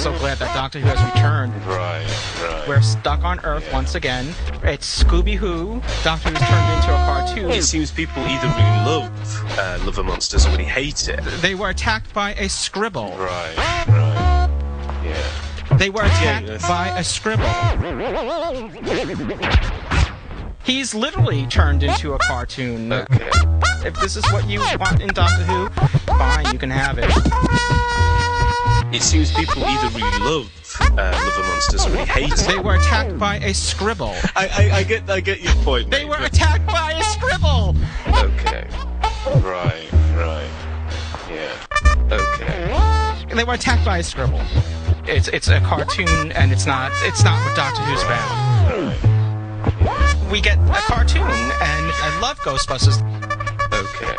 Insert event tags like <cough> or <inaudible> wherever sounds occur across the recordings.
so glad that Doctor Who has returned. Right, right. We're stuck on Earth once again. It's Scooby Who. Doctor Who's turned into a cartoon. It seems people either really love uh, Love & Monsters or really hate it. They were attacked by a scribble. Right, right. Yeah. They were attacked yes. by a scribble. He's literally turned into a cartoon. Okay. If this is what you want in Doctor Who, fine, you can have it. It seems people either really love uh, Love & Monsters or really hate it. They were attacked by a scribble. I, I, I get I get your point. They mate, were but- attacked by a scribble. Okay. Right, right. Yeah. Okay. They were attacked by a scribble. It's it's a cartoon and it's not it's not what Doctor Who's about. Right. We get a cartoon and I love Ghostbusters. Okay.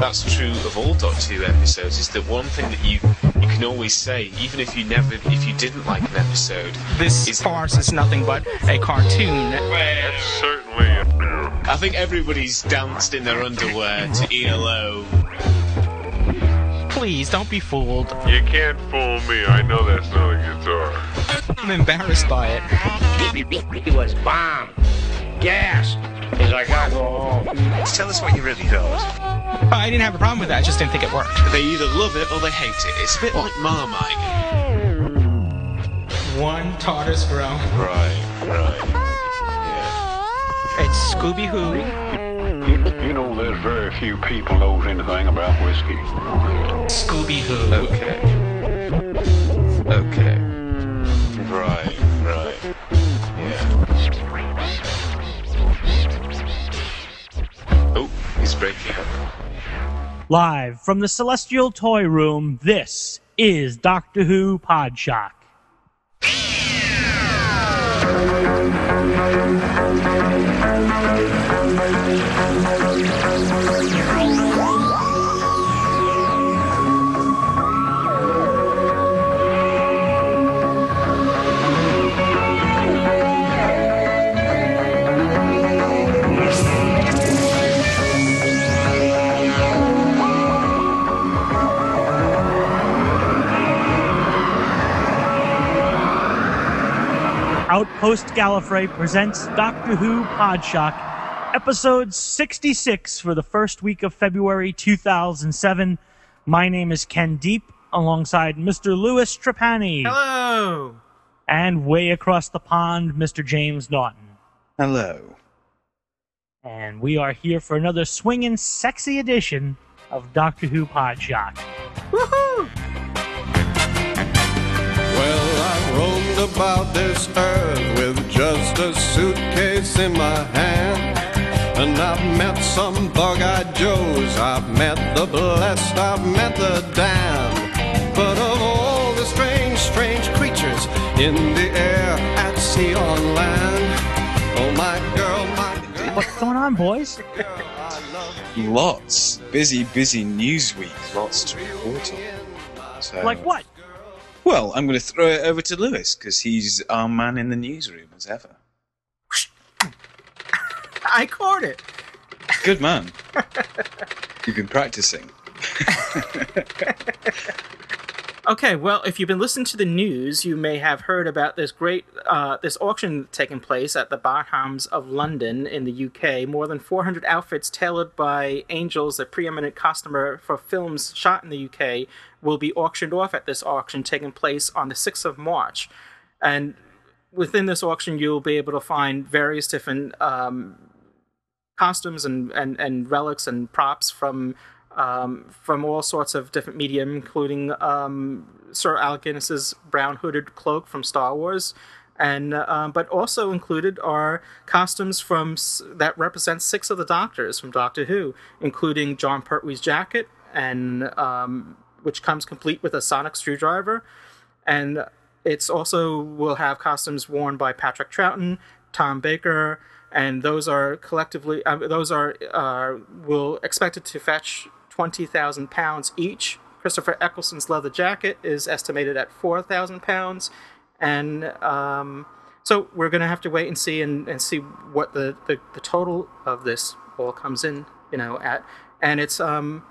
That's true of all Doctor Who episodes. Is that one thing that you you can always say, even if you never if you didn't like an episode. This is farce is nothing but a cartoon. That's certainly a no. I think everybody's danced in their underwear to ELO. Please don't be fooled. You can't fool me. I know that's not a guitar. I'm embarrassed by it. He was bombed, gassed. He's like, I go home. Tell us what you really thought. I didn't have a problem with that. I just didn't think it worked. They either love it or they hate it. It's a bit like Marmite. One TARDIS grow. Right, right. Yeah. It's Scooby Who. You, you know there's very few people knows anything about whiskey. Scooby Who. Okay. Okay. Right, right. Yeah. Oh, he's breaking up. Live from the Celestial Toy Room, this is Doctor Who Podshock. Outpost Gallifrey presents Doctor Who Podshock, episode 66 for the first week of February 2007. My name is Ken Deep, alongside Mr. Louis Trapani. Hello. And way across the pond, Mr. James Naughton. Hello. And we are here for another swinging, sexy edition of Doctor Who Podshock. Woohoo! Roamed about this earth with just a suitcase in my hand. And I've met some bug eyed Joes, I've met the blessed, I've met the damned. But of all the strange, strange creatures in the air, at sea, on land, oh my girl, my girl. What's going on, boys? Lots. Busy, busy news week. Lots to report on. So, Like what? Well, I'm going to throw it over to Louis because he's our man in the newsroom as ever. I caught it. Good man. You've been practicing. <laughs> Okay, well, if you've been listening to the news, you may have heard about this great uh, this auction taking place at the Bonhams of London in the UK. More than 400 outfits tailored by Angels, a preeminent customer for films shot in the UK, will be auctioned off at this auction taking place on the 6th of March. And within this auction, you'll be able to find various different um, costumes and, and, and relics and props from um, from all sorts of different medium, including um, Sir Alec Guinness's brown hooded cloak from Star Wars, and um, but also included are costumes from that represent six of the Doctors from Doctor Who, including Jon Pertwee's jacket, and um, which comes complete with a sonic screwdriver, and it's also will have costumes worn by Patrick Troughton, Tom Baker, and those are collectively uh, those are uh, will expected to fetch twenty thousand pounds each. Christopher Eccleston's leather jacket is estimated at four thousand pounds, and um, so we're gonna have to wait and see and, and see what the, the, the total of this all comes in, you know, at, and it's um,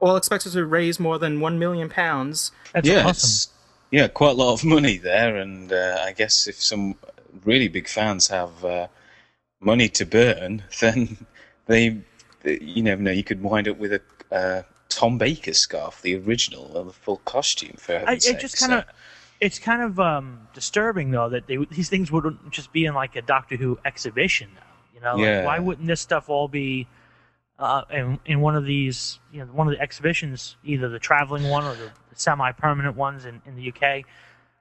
all expected to raise more than one million pounds. That's yeah, awesome. it's- yeah, quite a lot of money there, and uh, I guess if some really big fans have uh, money to burn, <laughs> then they, you never know, you could wind up with a uh, Tom Baker scarf, the original, or the full costume. For I, heaven's it just kind of, it's kind of um, disturbing though that they, these things wouldn't just be in like a Doctor Who exhibition. You know, Yeah. like, why wouldn't this stuff all be uh, in in one of these, you know, one of the exhibitions, either the traveling one or the, semi-permanent ones in, in the UK?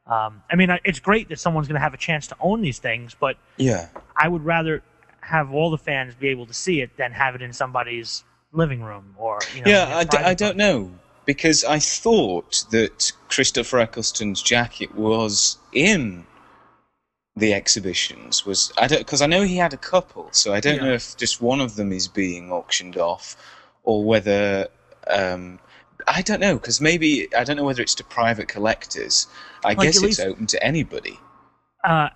Um, I mean, it's great that someone's going to have a chance to own these things, but yeah, I would rather have all the fans be able to see it than have it in somebody's living room or you know. yeah, I, d- I don't know because I thought that Christopher Eccleston's jacket was in the exhibitions. Was I don't because I know he had a couple, so I don't Yeah. know if just one of them is being auctioned off or whether. Um, I don't know because maybe I don't know whether it's to private collectors. I Like, guess it's least- open to anybody. uh,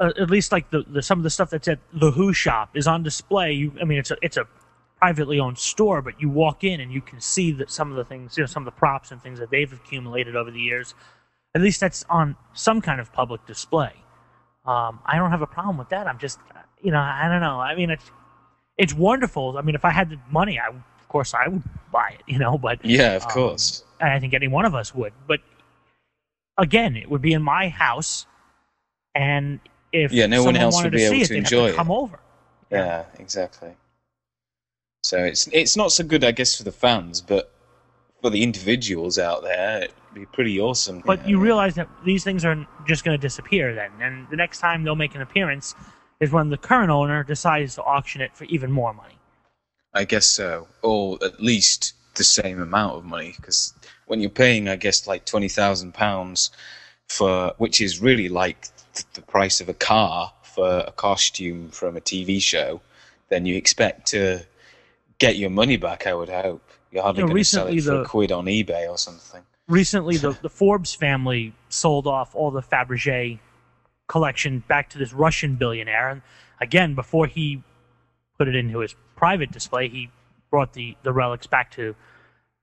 uh, at least like the, the some of the stuff that's at the Who shop is on display. You, I mean, it's a it's a privately owned store, but you walk in and you can see that some of the things, you know, some of the props and things that they've accumulated over the years. At least that's on some kind of public display. Um, I don't have a problem with that. I'm just, you know, I don't know. I mean, it's it's wonderful. I mean, if I had the money, I of course I would buy it, you know. But Yeah, of um, course. and I think any one of us would. But again, it would be in my house, and if Yeah, no one else would be able it, to enjoy to it. come over. Yeah, exactly. So it's it's not so good, I guess, for the fans, but for the individuals out there, it'd be pretty awesome. But know. you realize that these things are just going to disappear then, and the next time they'll make an appearance is when the current owner decides to auction it for even more money. I guess so, or at least the same amount of money, because when you're paying, I guess, like twenty thousand pounds for, which is really like th- the price of a car for a costume from a TV show, then you expect to get your money back. I would hope you're hardly You know, going to sell it for the- a quid on eBay or something. Recently, the, <laughs> the Forbes family sold off all the Fabergé collection back to this Russian billionaire. And again, before he put it into his private display, he brought the, the relics back to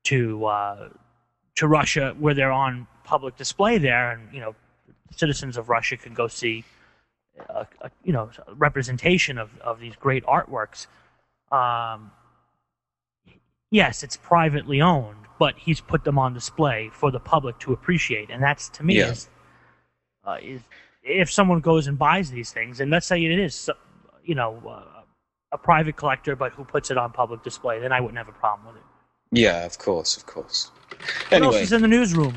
to uh, to Russia, where they're on public display there, and you know, citizens of Russia can go see a, a you know representation of, of these great artworks. Um, yes, it's privately owned, but he's put them on display for the public to appreciate, and that's to me Yeah. is, uh, is if someone goes and buys these things, and let's say it is, you know, uh, a private collector, but who puts it on public display, then I wouldn't have a problem with it. Yeah, of course, of course. What Anyway, else is in the newsroom?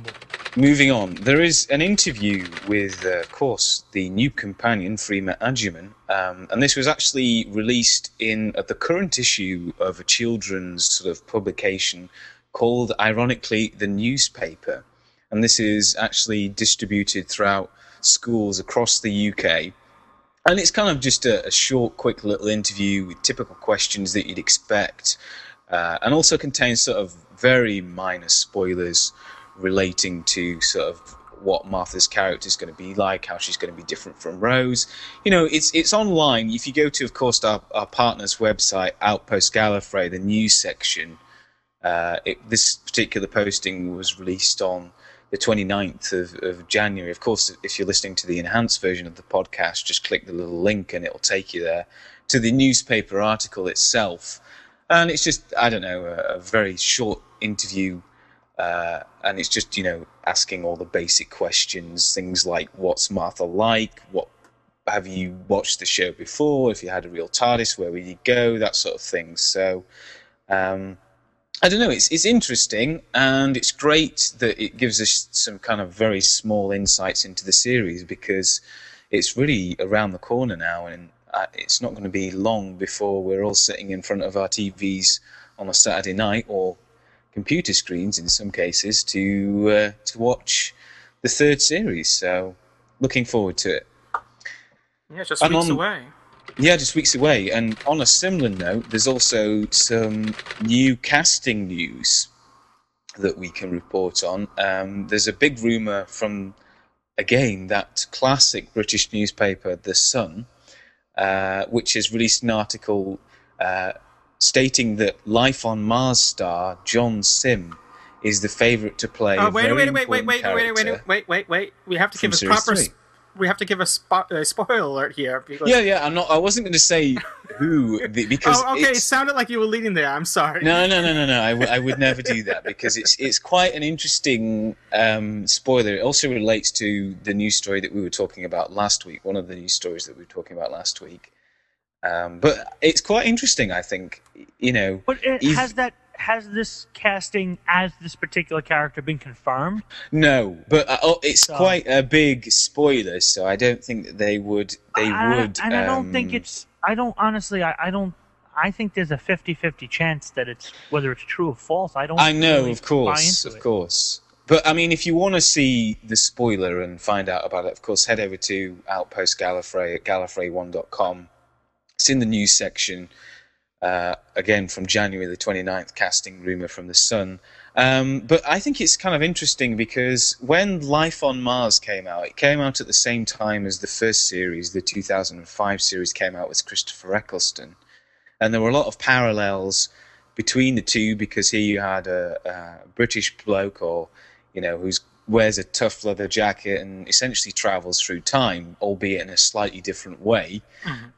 Moving on, there is an interview with, uh, of course, the new companion, Freema Agyeman, um, and this was actually released in uh, the current issue of a children's sort of publication called, ironically, The Newspaper. And this is actually distributed throughout schools across the UK. And it's kind of just a, a short, quick little interview with typical questions that you'd expect, uh, and also contains sort of very minor spoilers relating to sort of what Martha's character is going to be like, how she's going to be different from Rose. You know, it's it's online. If you go to, of course, our, our partner's website, Outpost Gallifrey, the news section, uh, it, this particular posting was released on the 29th of, of January. Of course, if you're listening to the enhanced version of the podcast, just click the little link and it'll take you there to the newspaper article itself. And it's just, I don't know, a, a very short interview. Uh, and it's just, you know, asking all the basic questions, things like what's Martha like? What have you watched the show before? If you had a real TARDIS, where would you go? That sort of thing. So, um, I don't know. It's it's interesting, and it's great that it gives us some kind of very small insights into the series because it's really around the corner now, and uh, it's not going to be long before we're all sitting in front of our TVs on a Saturday night or computer screens in some cases to uh, to watch the third series. So, looking forward to it. Yeah, just And weeks on- away. Yeah, just weeks away. And on a similar note, there's also some new casting news that we can report on. Um, there's a big rumour from, again, that classic British newspaper, The Sun, uh, which has released an article uh, stating that Life on Mars star John Simm is the favourite to play. Oh wait, wait, wait, wait, wait, wait, wait, wait, wait, wait. We have to give a proper. three. s- We have to give a, spot, a spoiler alert here. Because, Yeah, yeah. I'm not. I wasn't going to say who the- <laughs> because Oh, okay. It sounded like you were leading there. I'm sorry. No, no, no, no, no. I, w- I would never do that because it's it's quite an interesting um, spoiler. It also relates to the news story that we were talking about last week. One of the news stories that we were talking about last week. Um, but it's quite interesting, I think. You know, But it, if- has that has this casting as this particular character been confirmed? no, but uh, oh, it's So- quite a big spoiler, so I don't think that they would. They I- would. and I don't think um, it's. I don't honestly. I, I don't. I think there's a 50-50 chance that it's whether it's true or false. I don't. I know, really of course, of it. course. But I mean, if you want to see the spoiler and find out about it, of course, head over to Outpost Gallifrey at gallifrey1.com. It's in the news section. Uh, again, from January the 29th, casting rumour from The Sun. Um, but I think it's kind of interesting because when Life on Mars came out, it came out at the same time as the first series, the 2005 series came out with Christopher Eccleston. And there were a lot of parallels between the two because here you had a, a British bloke or you know who's wears a tough leather jacket and essentially travels through time, albeit in a slightly different way.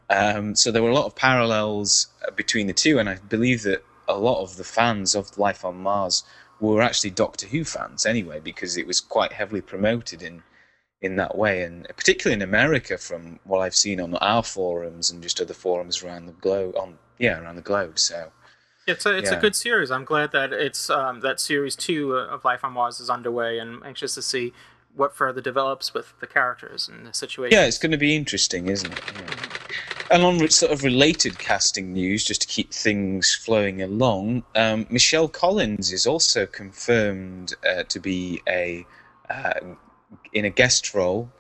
Um, so there were a lot of parallels uh, between the two, and I believe that a lot of the fans of Life on Mars were actually Doctor Who fans anyway, because it was quite heavily promoted in in that way, and particularly in America, from what I've seen on our forums and just other forums around the globe, on yeah, around the globe. So. It's a it's a good series. I'm glad that it's um, that series two of Life on Mars is underway, and I'm anxious to see what further develops with the characters and the situation. Yeah, it's going to be interesting, isn't it? Yeah. And on sort of related casting news, just to keep things flowing along, um, Michelle Collins is also confirmed uh, to be a uh, in a guest role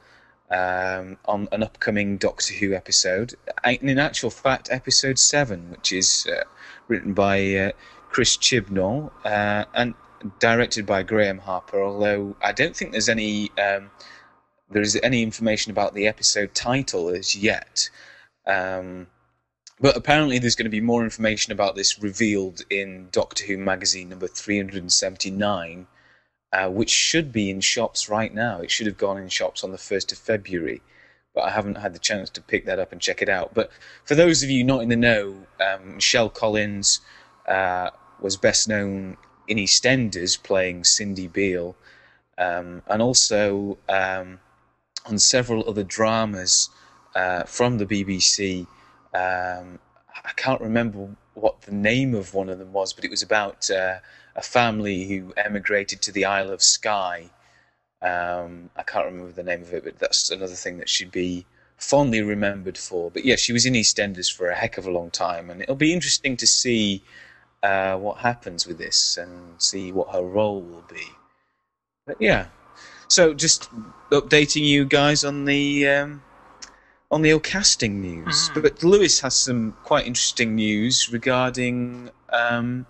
um, on an upcoming Doctor Who episode. And in actual fact, episode seven, which is uh, written by uh, Chris Chibnall uh, and directed by Graeme Harper. Although I don't think there's any um, there is any information about the episode title as yet. Um, but apparently, there's going to be more information about this revealed in Doctor Who magazine number 379, uh, which should be in shops right now. It should have gone in shops on the 1st of February, but I haven't had the chance to pick that up and check it out. But for those of you not in the know, um, Michelle Collins uh, was best known in EastEnders playing Cindy Beale, um, and also um, on several other dramas uh, from the BBC. Um, I can't remember what the name of one of them was, but it was about uh, a family who emigrated to the Isle of Skye. Um, I can't remember the name of it, but that's another thing that she'd be fondly remembered for. But yeah, she was in EastEnders for a heck of a long time, and it'll be interesting to see uh, what happens with this and see what her role will be. But yeah, so just updating you guys on the um, on the old casting news. But Louis has some quite interesting news regarding um,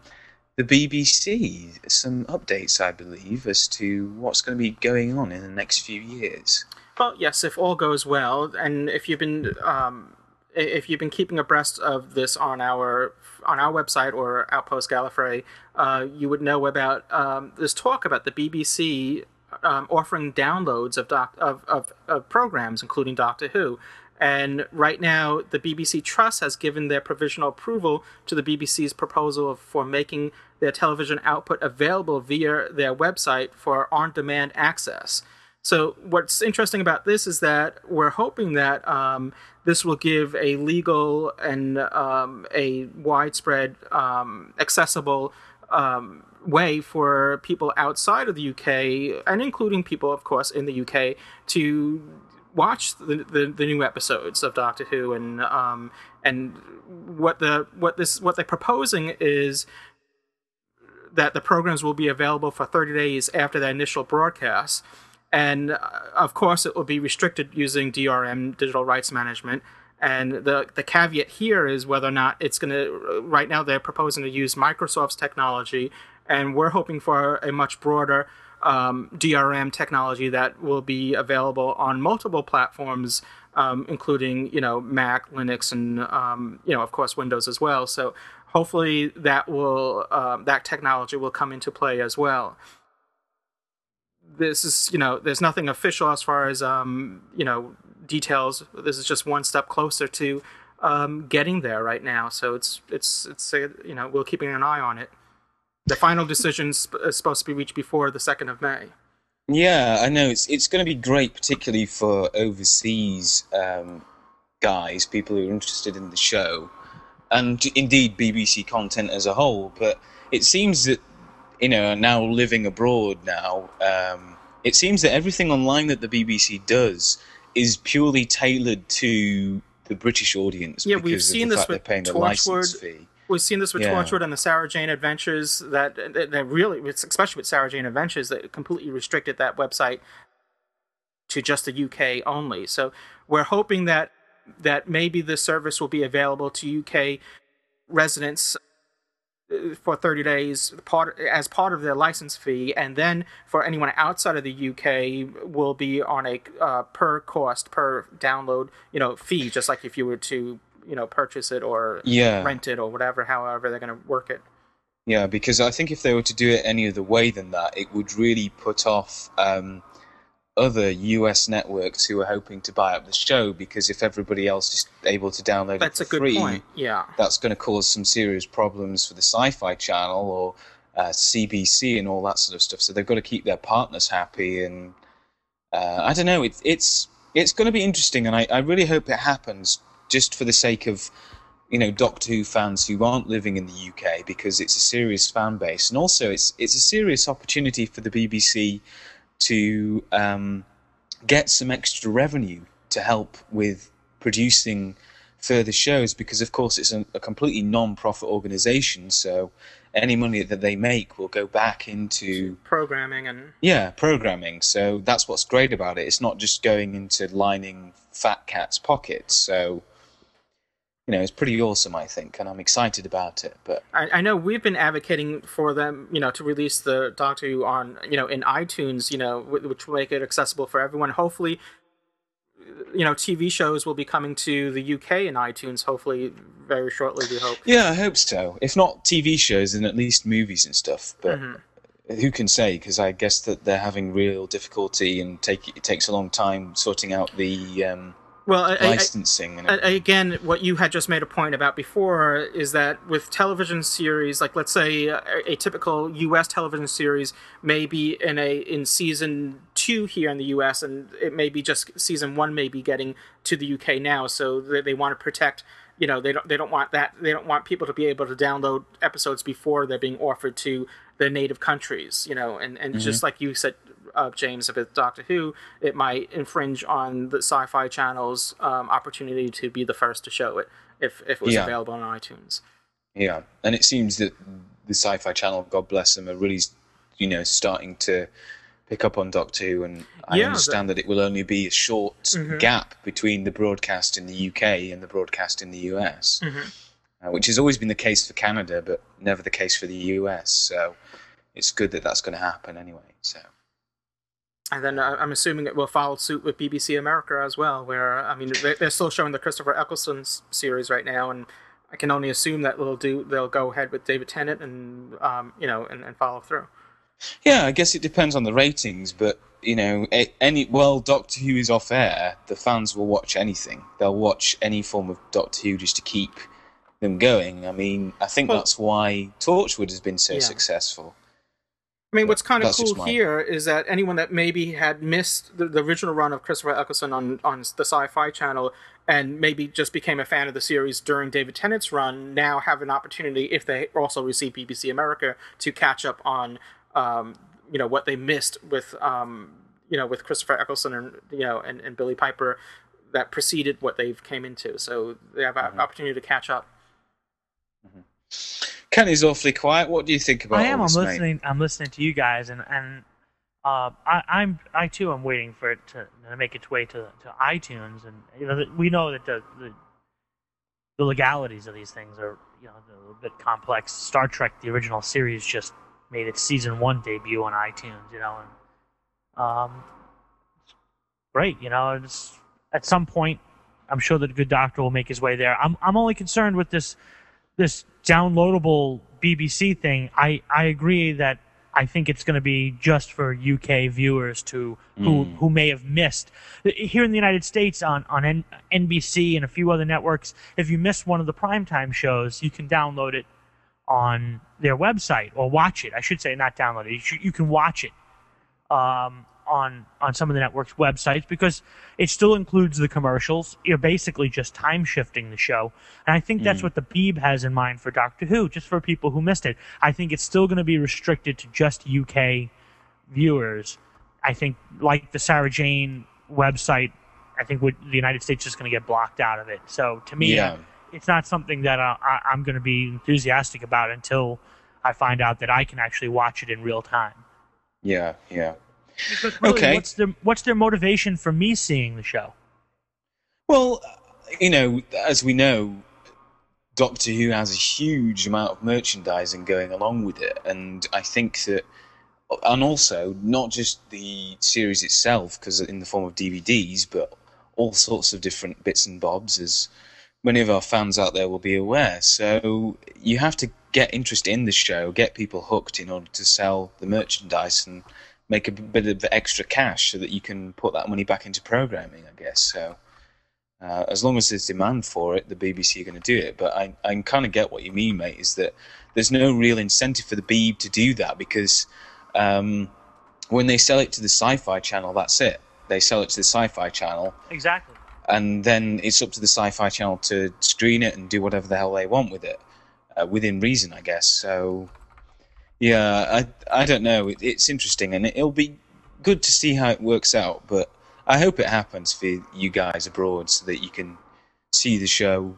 the BBC. Some updates, I believe, as to what's going to be going on in the next few years. Well, yes, if all goes well, and if you've been um, if you've been keeping abreast of this on our on our website or Outpost Gallifrey, uh, you would know about um, this talk about the BBC um, offering downloads of, doc- of, of of programs, including Doctor Who. And right now, the BBC Trust has given their provisional approval to the BBC's proposal for making their television output available via their website for on demand access. So what's interesting about this is that we're hoping that um, this will give a legal and um, a widespread, um, accessible um, way for people outside of the UK, and including people, of course, in the UK, to watch the, the, the new episodes of Doctor Who and um, and what the what this what they're proposing is that the programs will be available for 30 days after the initial broadcast. And uh, of course, it will be restricted using DRM, digital rights management. And the, the caveat here is whether or not it's going to, right now, they're proposing to use Microsoft's technology. And we're hoping for a much broader um, DRM technology that will be available on multiple platforms, um, including, you know, Mac, Linux, and, um, you know, of course, Windows as well. So hopefully that will um, that technology will come into play as well. This is you know there's nothing official as far as um, you know details. This is just one step closer to um, getting there right now. So it's it's it's uh, you know we're keeping an eye on it. The final decision is supposed to be reached before the second of May. Yeah, I know it's it's going to be great, particularly for overseas um, guys, people who are interested in the show, and indeed BBC content as a whole. But it seems that you know now living abroad now, um, it seems that everything online that the BBC does is purely tailored to the British audience. Yeah, we've seen this with they're paying the license Torchwood. We've seen this with Yeah. Torchwood and the Sarah Jane Adventures. That that really, especially with Sarah Jane Adventures, that completely restricted that website to just the UK only. So we're hoping that that maybe this service will be available to UK residents uh, for 30 days part as part of their license fee and then for anyone outside of the UK will be on a uh, per cost per download you know fee just like if you were to you know purchase it or Yeah. rent it or whatever however they're going to work it Yeah, because I think if they were to do it any other way than that, it would really put off um, other US networks who are hoping to buy up the show. Because if everybody else is able to download that's a it for good free, point yeah that's going to cause some serious problems for the Sci-Fi Channel or uh, CBC and all that sort of stuff. So they've got to keep their partners happy, and uh, I don't know. It's it's it's going to be interesting, and I, I really hope it happens just for the sake of you know Doctor Who fans who aren't living in the UK because it's a serious fan base, and also it's it's a serious opportunity for the BBC to um, get some extra revenue to help with producing further shows because of course it's a, a completely non-profit organization. So any money that they make will go back into programming and yeah programming. So that's what's great about it. It's not just going into lining fat cats pockets. So you know it's pretty awesome i think and i'm excited about it but I, I know we've been advocating for them, you know, to release the Doctor Who on, you know, in iTunes, you know, which will make it accessible for everyone. Hopefully, you know, TV shows will be coming to the UK in iTunes. Hopefully, very shortly. We hope. yeah i hope so if not tv shows then at least movies and stuff but who can say because i guess that they're having real difficulty and take it takes a long time sorting out the um, Well, I, I, licensing and I- again, what you had just made a point about before is that with television series, like let's say a, a typical U.S. television series may be in a in season two here in the U.S. and it may be just season one may be getting to the U.K. now, so they, they want to protect. You know, they don't they don't want that they don't want people to be able to download episodes before they're being offered to their native countries. You know, and and just mm-hmm. like you said. Uh, James, if it's Doctor Who, it might infringe on the Sci-Fi Channel's um, opportunity to be the first to show it if, if it was Yeah. available on iTunes. Yeah, and it seems that the Sci-Fi Channel, God bless them, are really, you know, starting to pick up on Doctor Who, and I Yeah, understand that it will only be a short Mhm. gap between the broadcast in the UK and the broadcast in the US, Mhm. uh, which has always been the case for Canada, but never the case for the US. So it's good that that's going to happen anyway. So And then uh, I'm assuming it will follow suit with BBC America as well, where I mean they- they're still showing the Christopher Eccleston series right now, and I can only assume that they'll do they'll go ahead with David Tennant and um, you know and, and follow through. yeah, I guess it depends on the ratings, but you know, any well, Doctor Who is off air. The fans will watch anything. They'll watch any form of Doctor Who just to keep them going. I mean, I think Well- that's why Torchwood has been so Yeah. successful. I mean, what's kind of cool my- here is that anyone that maybe had missed the, the original run of Christopher Eccleston on, on the Sci-Fi Channel and maybe just became a fan of the series during David Tennant's run now have an opportunity, if they also receive BBC America, to catch up on, um, you know, what they missed with, um, you know, with Christopher Eccleston and you know and, and Billie Piper that preceded what they've came into. So they have Mm-hmm. an opportunity to catch up. Kenny's awfully quiet. What do you think about I am. all I'm this, mate? listening. I'm listening to you guys, and and uh, I, I'm I too am waiting for it to, to make its way to to iTunes, and you know we know that the, the the legalities of these things are you know a little bit complex. Star Trek, the original series, just made its season one debut on iTunes, you know, and um, great. You know, it's at some point, I'm sure that a Good Doctor will make his way there. I'm I'm only concerned with this this downloadable BBC thing, I, I agree that I think it's going to be just for UK viewers to who who may have missed here in the United States on on N- NBC and a few other networks. If you miss one of the primetime shows, you can download it on their website or watch it. I should say not download it. You, should, you can watch it um, on on some of the network's websites because it still includes the commercials. You're basically just time shifting the show, and I think that's mm. what the Beeb has in mind for Doctor Who, just for people who missed it. I think it's still going to be restricted to just UK viewers. I think, like the Sarah Jane website, I think would, the United States is going to get blocked out of it. So to me, Yeah. it's not something that I, I'm going to be enthusiastic about until I find out that I can actually watch it in real time. Yeah, yeah. Because really, Okay. what's their what's their motivation for me seeing the show? Well, you know, as we know, Doctor Who has a huge amount of merchandising going along with it, and I think that, and also not just the series itself, because in the form of DVDs, but all sorts of different bits and bobs, as many of our fans out there will be aware. So you have to get interest in the show, get people hooked in order to sell the merchandise and make a bit of extra cash so that you can put that money back into programming, I guess. So uh, as long as there's demand for it, the BBC are going to do it. But I, I kind of get what you mean, mate. Is that there's no real incentive for the Beeb to do that because um, when they sell it to the Sci-Fi Channel, that's it. They sell it to the Sci-Fi Channel, Exactly. and then it's up to the Sci-Fi Channel to screen it and do whatever the hell they want with it, uh, within reason, I guess. So, yeah, I I don't know. It, it's interesting, and it'll be good to see how it works out. But I hope it happens for you guys abroad, so that you can see the show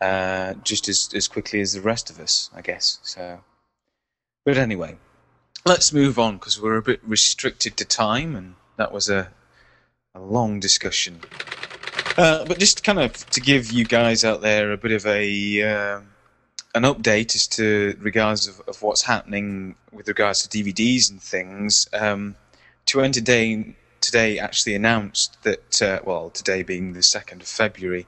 uh, just as as quickly as the rest of us, I guess. So, but anyway, let's move on because we're a bit restricted to time, and that was a a long discussion. Uh, but just kind of to give you guys out there a bit of a uh, an update as to regards of, of what's happening with regards to DVDs and things. Um, to today today actually announced that uh, well today being the second of February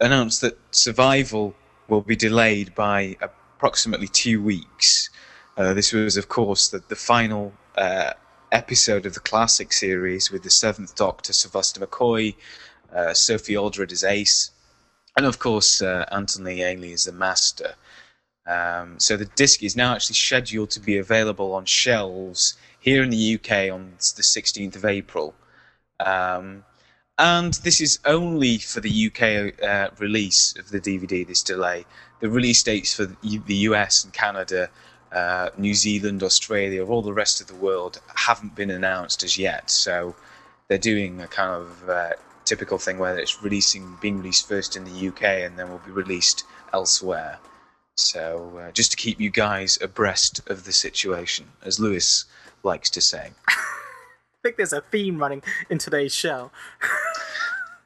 announced that Survival will be delayed by approximately two weeks. Uh, this was of course the the final uh, episode of the classic series with the Seventh Doctor Sylvester McCoy, uh, Sophie Aldred as Ace, and of course uh, Anthony Ainley as the Master. Um, so the disc is now actually scheduled to be available on shelves here in the UK on the 16th of April. Um, and this is only for the UK uh, release of the DVD, this delay. The release dates for the US and Canada, uh, New Zealand, Australia, all the rest of the world haven't been announced as yet. So they're doing a kind of uh, typical thing where it's releasing, being released first in the UK and then will be released elsewhere. So uh, just to keep you guys abreast of the situation, as Louis likes to say. <laughs> I think there's a theme running in today's show.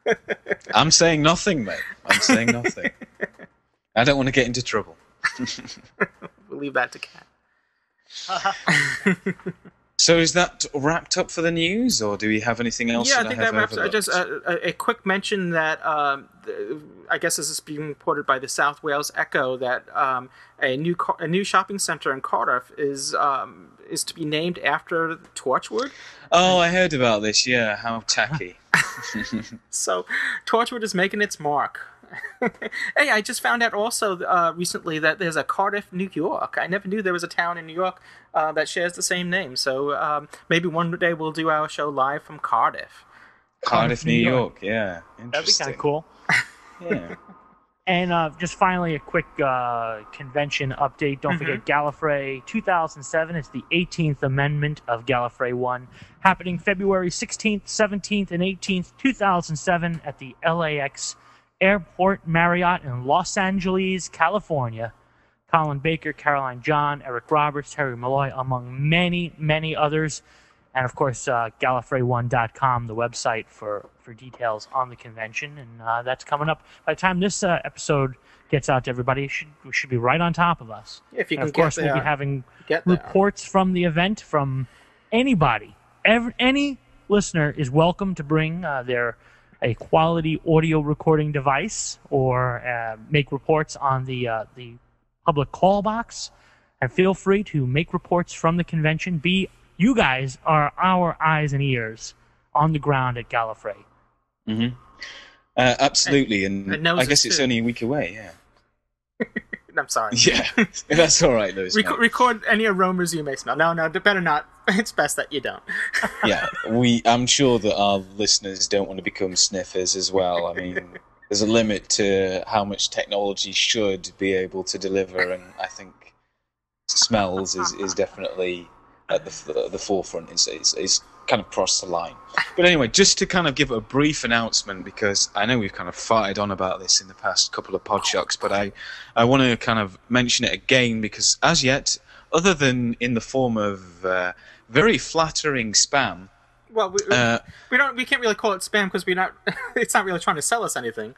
<laughs> I'm saying nothing, mate. I'm saying nothing. I don't want to get into trouble. <laughs> We'll leave that to Kat. So is that wrapped up for the news, or do we have anything else? yeah, I think have that wraps up. overlooked? Just uh, a, a quick mention that um, the, I guess this is being reported by the South Wales Echo that um, a new a new shopping centre in Cardiff is um, is to be named after Torchwood. Oh, I heard about this. Yeah, how tacky. <laughs> So Torchwood is making its mark. <laughs> hey, I just found out also uh, recently that there's a Cardiff, New York. I never knew there was a town in New York uh, that shares the same name. So um, maybe one day we'll do our show live from Cardiff. Cardiff, New New York. Yeah, That'd be kind of cool. <laughs> Yeah. <laughs> And uh, just finally, a quick uh, convention update. Don't forget Gallifrey 2007. It's the 18th amendment of Gallifrey 1, happening February 16th, 17th, and 18th, 2007, at the LAX Airport Marriott in Los Angeles, California. Colin Baker, Caroline John, Eric Roberts, Terry Malloy, among many, many others. And of course, uh, Gallifrey1.com, the website for, for details on the convention. And uh, that's coming up. By the time this uh, episode gets out to everybody, it should, we should be right on top of us. If you And can of course, we'll be having reports from the event from anybody. Ever, any listener is welcome to bring uh, their a quality audio recording device or uh, make reports on the uh, the public call box, and feel free to make reports from the convention. Be you guys are our eyes and ears on the ground at Gallifrey. hmm Uh, absolutely, and, and noses I guess it's too. only a week away. Yeah, <laughs> I'm sorry. <laughs> yeah, <laughs> that's all right, Louis. Rec- record any aromas you may smell. No, no, better not. <laughs> It's best that you don't. <laughs> yeah, we. I'm sure that our listeners don't want to become sniffers as well. I mean, there's a limit to how much technology should be able to deliver, and I think smells is, is definitely at the f- the forefront. It's, it's, it's kind of crossed the line. But anyway, just to kind of give a brief announcement, because I know we've kind of farted on about this in the past couple of podshocks, but I, I want to kind of mention it again because as yet, other than in the form of uh, very flattering spam, Well, we, uh, we don't. We can't really call it spam because we're not. <laughs> It's not really trying to sell us anything.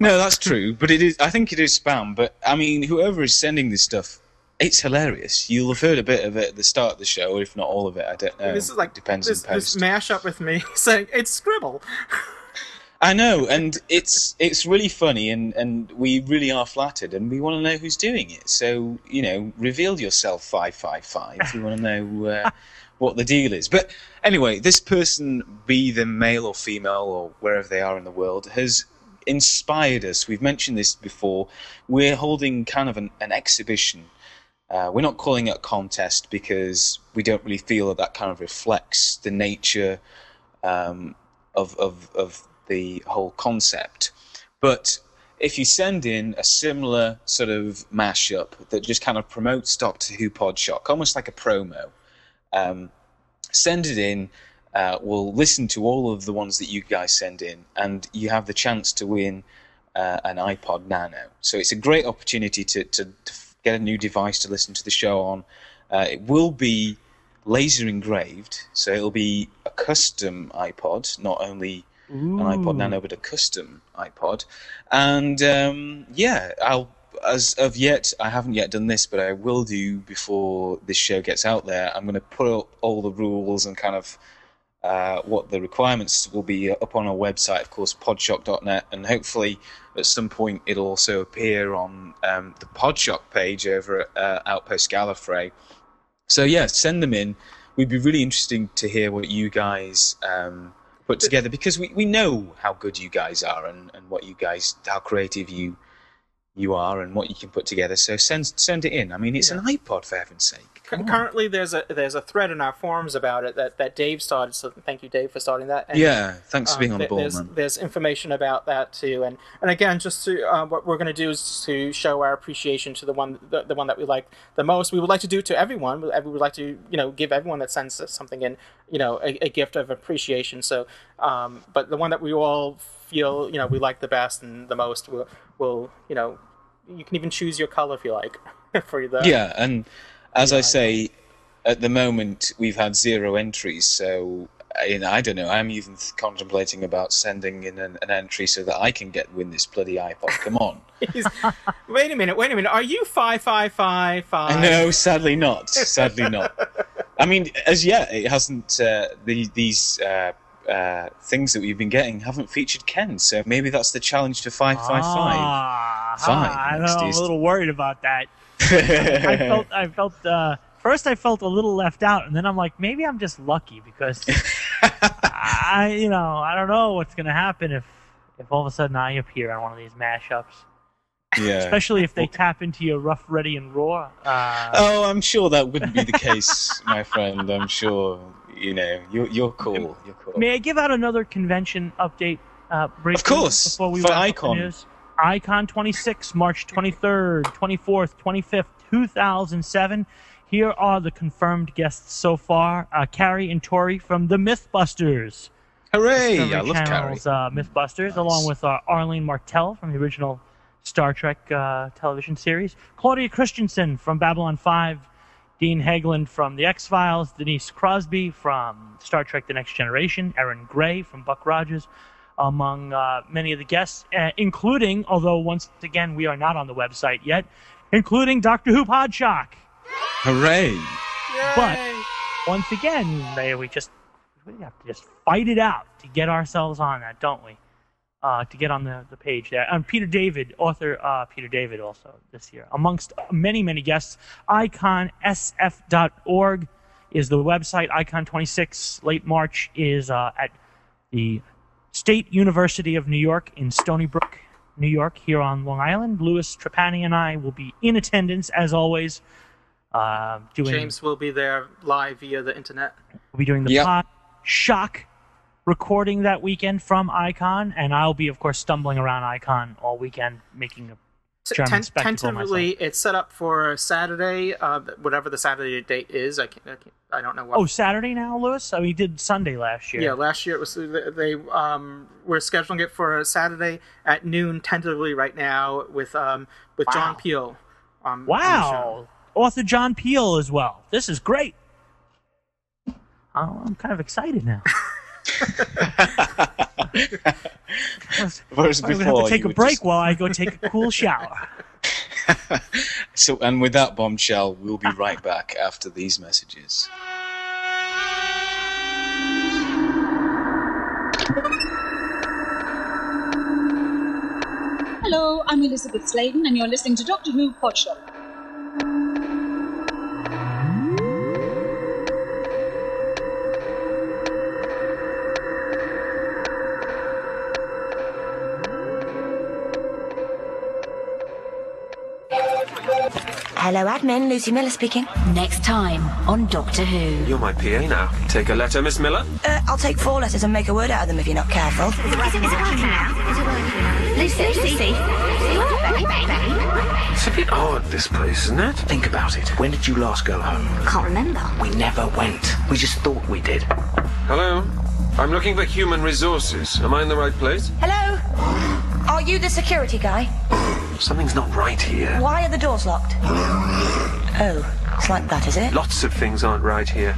No, that's true, but it is. I think it is spam. But I mean, whoever is sending this stuff, it's hilarious. You'll have heard a bit of it at the start of the show, if not all of it. I don't know. this is like depends this, on this post. mashup with me <laughs> saying it's scribble. <laughs> I know, and it's it's really funny, and and we really are flattered, and we want to know who's doing it. So you know, reveal yourself five five five. We want to know. Uh, What the deal is, but anyway, this person, be them male or female or wherever they are in the world, has inspired us. We've mentioned this before. We're holding kind of an, an exhibition. Uh, we're not calling it a contest because we don't really feel that that kind of reflects the nature um, of, of, of the whole concept. But if you send in a similar sort of mashup that just kind of promotes Doctor Who Podshock, almost like a promo, um, send it in. Uh, we'll listen to all of the ones that you guys send in, and you have the chance to win uh, an iPod Nano. So it's a great opportunity to, to, to get a new device to listen to the show on. Uh, it will be laser engraved, so it'll be a custom iPod, not only an iPod Nano, but a custom iPod. And um, yeah, I'll as of yet, I haven't yet done this, but I will do before this show gets out there. I'm going to put up all the rules and kind of uh, what the requirements will be up on our website, of course, podshock.net, and hopefully at some point it'll also appear on um, the Podshock page over at uh, Outpost Gallifrey. So yeah, send them in. We'd be really interesting to hear what you guys um, put together because we, we know how good you guys are and, and what you guys how creative you you are and what you can put together. So send send it in. I mean, it's an iPod for heaven's sake. Cu- Currently, there's a there's a thread in our forums about it that, that Dave started. So thank you, Dave, for starting that. And, Yeah, thanks for um, being on the th- ball, there's, man. There's information about that too, and and again, just to uh, what we're going to do is to show our appreciation to the one the, the one that we like the most. We would like to do it to everyone. We would like to you know give everyone that sends us something in you know a, a gift of appreciation. So, um, but the one that we all feel you know we like the best and the most will will you know you can even choose your color if you like <laughs> for the Yeah, and as I say, at the moment we've had zero entries, so I, I don't know. I'm even th- contemplating about sending in an, an entry so that I can get win this bloody iPod. Come on. <laughs> Wait a minute, wait a minute. Are you five five five five? No, sadly not. Sadly not. <laughs> I mean, as yet, it hasn't. Uh, the, these uh, uh, things that we've been getting haven't featured Ken, so maybe that's the challenge to five five five. Fine, I know. I'm a little worried about that. I <laughs> felt, I felt, uh, first I felt a little left out, and then I'm like, maybe I'm just lucky because <laughs> I, you know, I don't know what's gonna happen if, if all of a sudden I appear on one of these mashups, yeah. especially if they tap into your rough, ready, and raw. Uh, Oh, I'm sure that wouldn't be the case, my friend. I'm sure. You know, you're you're cool. You're cool. May I give out another convention update? Uh, Of course, Before we for wrap up the I-CON. I-CON 26, March 23rd, 24th, 25th, 2007. Here are the confirmed guests so far: uh, Kari and Tory from the MythBusters. Hooray! Discovery I love Kari. Uh, MythBusters, along with uh, Arlene Martel from the original Star Trek uh, television series, Claudia Christensen from Babylon 5, Dean Haglund from The X Files, Denise Crosby from Star Trek The Next Generation, Erin Gray from Buck Rogers, among uh, many of the guests, uh, including, although once again we are not on the website yet, including Doctor Who Podshock. Hooray! But once again, they, we just we have to just fight it out to get ourselves on that, don't we? uh, to get on the, the page there. And Peter David, author uh, Peter David, also this year, amongst many, many guests. IconSF.org is the website. I-CON 26, late March, is uh, at the State University of New York in Stony Brook, New York, here on Long Island. Louis Trapani and I will be in attendance, as always. Uh, doing, James will be there live via the internet. We'll be doing the Yep. pod shock recording that weekend from I-CON, and I'll be, of course, stumbling around I-CON all weekend, making a T- German ten- tentatively, it's set up for Saturday, uh, whatever the Saturday date is. I can't, I, can't, I don't know what. Oh, Saturday now, Louis? I mean, we did Sunday last year. Yeah, last year it was they um were scheduling it for Saturday at noon tentatively right now with um with John Peel. Um, on the show. Wow. Author John Peel as well. This is great. Oh, I'm kind of excited now. <laughs> <laughs> Whereas I'm going to have to take a break just- while I go take a cool shower. <laughs> So, and with that bombshell, we'll be right back after these messages. Hello, I'm Elizabeth Sladen, and you're listening to Doctor Who Podshock. Hello, admin. Lucy Miller speaking. Next time on Doctor Who. You're my PA now. Take a letter, Miss Miller. Uh, I'll take four letters and make a word out of them if you're not careful. Is it? Lucy. Lucy, Lucy. It's a bit odd, this place, isn't it? Think about it. When did you last go home? Can't remember. We never went. We just thought we did. Hello? I'm looking for human resources. Am I in the right place? Hello? Are you the security guy? Something's not right here. Why are the doors locked? Oh, it's like that, is it? Lots of things aren't right here.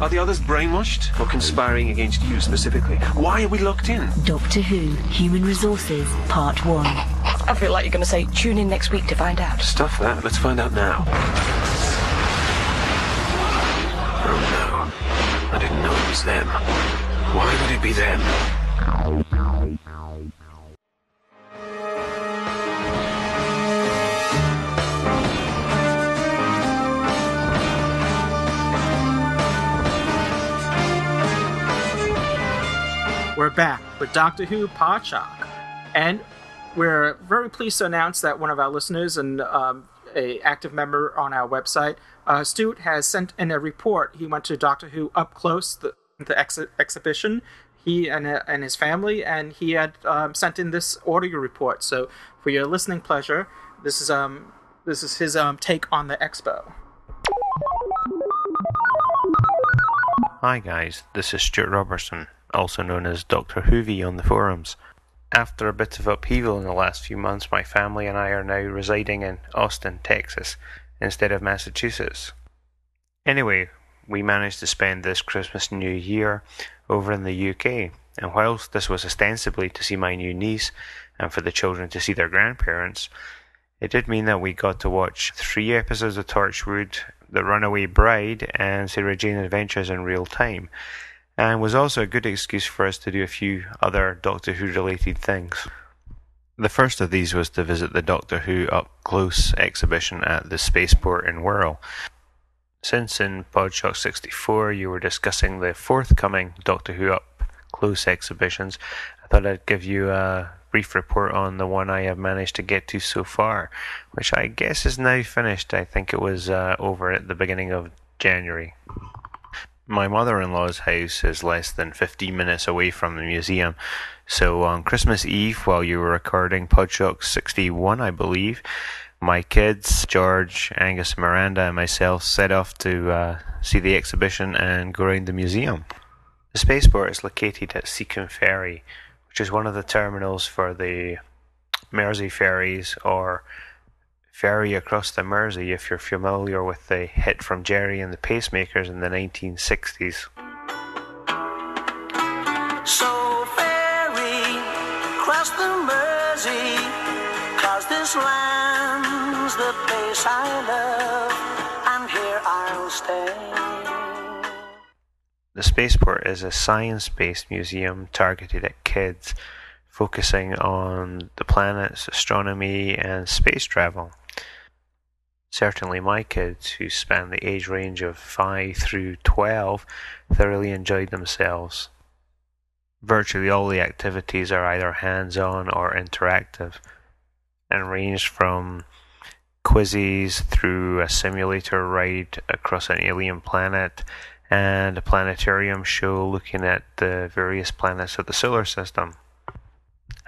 Are the others brainwashed or conspiring against you specifically? Why are we locked in? Doctor Who Human Resources Part 1. I feel like you're going to say tune in next week to find out. Stuff that. Let's find out now. Oh no. I didn't know it was them. Why would it be them? We're back with Doctor Who Podshock, and we're very pleased to announce that one of our listeners and um, a active member on our website, uh, Stewart, has sent in a report. He went to Doctor Who up close, the, the ex- exhibition. He and uh, and his family, and he had um, sent in this audio report. So, for your listening pleasure, this is um this is his um take on the expo. Hi guys, this is Stewart Robertson, also known as Dr. Whoovie on the forums. After a bit of upheaval in the last few months, my family and I are now residing in Austin, Texas, instead of Massachusetts. Anyway, we managed to spend this Christmas New Year over in the UK, and whilst this was ostensibly to see my new niece and for the children to see their grandparents, it did mean that we got to watch three episodes of Torchwood, The Runaway Bride, and Sarah Jane Adventures in real time, and was also a good excuse for us to do a few other Doctor Who related things. The first of these was to visit the Doctor Who Up Close exhibition at the Spaceport in Wirral. Since in Podshock 64 you were discussing the forthcoming Doctor Who Up Close exhibitions, I thought I'd give you a brief report on the one I have managed to get to so far, which I guess is now finished. I think it was uh, over at the beginning of January. My mother in law's house is less than 15 minutes away from the museum, so on Christmas Eve, while you were recording Podshock 61, I believe, my kids, George, Angus, Miranda, and myself set off to uh, see the exhibition and go around the museum. The spaceport is located at Seacombe Ferry, which is one of the terminals for the Mersey ferries or ferry across the Mersey if you're familiar with the hit from Gerry and the Pacemakers in the 1960s. So ferry, cross the Mersey, cause this land's the place I love, and here I'll stay. The spaceport is a science based museum targeted at kids, focusing on the planets, astronomy, and space travel. Certainly, my kids, who span the age range of 5 through 12, thoroughly enjoyed themselves. Virtually all the activities are either hands on or interactive and range from quizzes through a simulator ride across an alien planet and a planetarium show looking at the various planets of the solar system.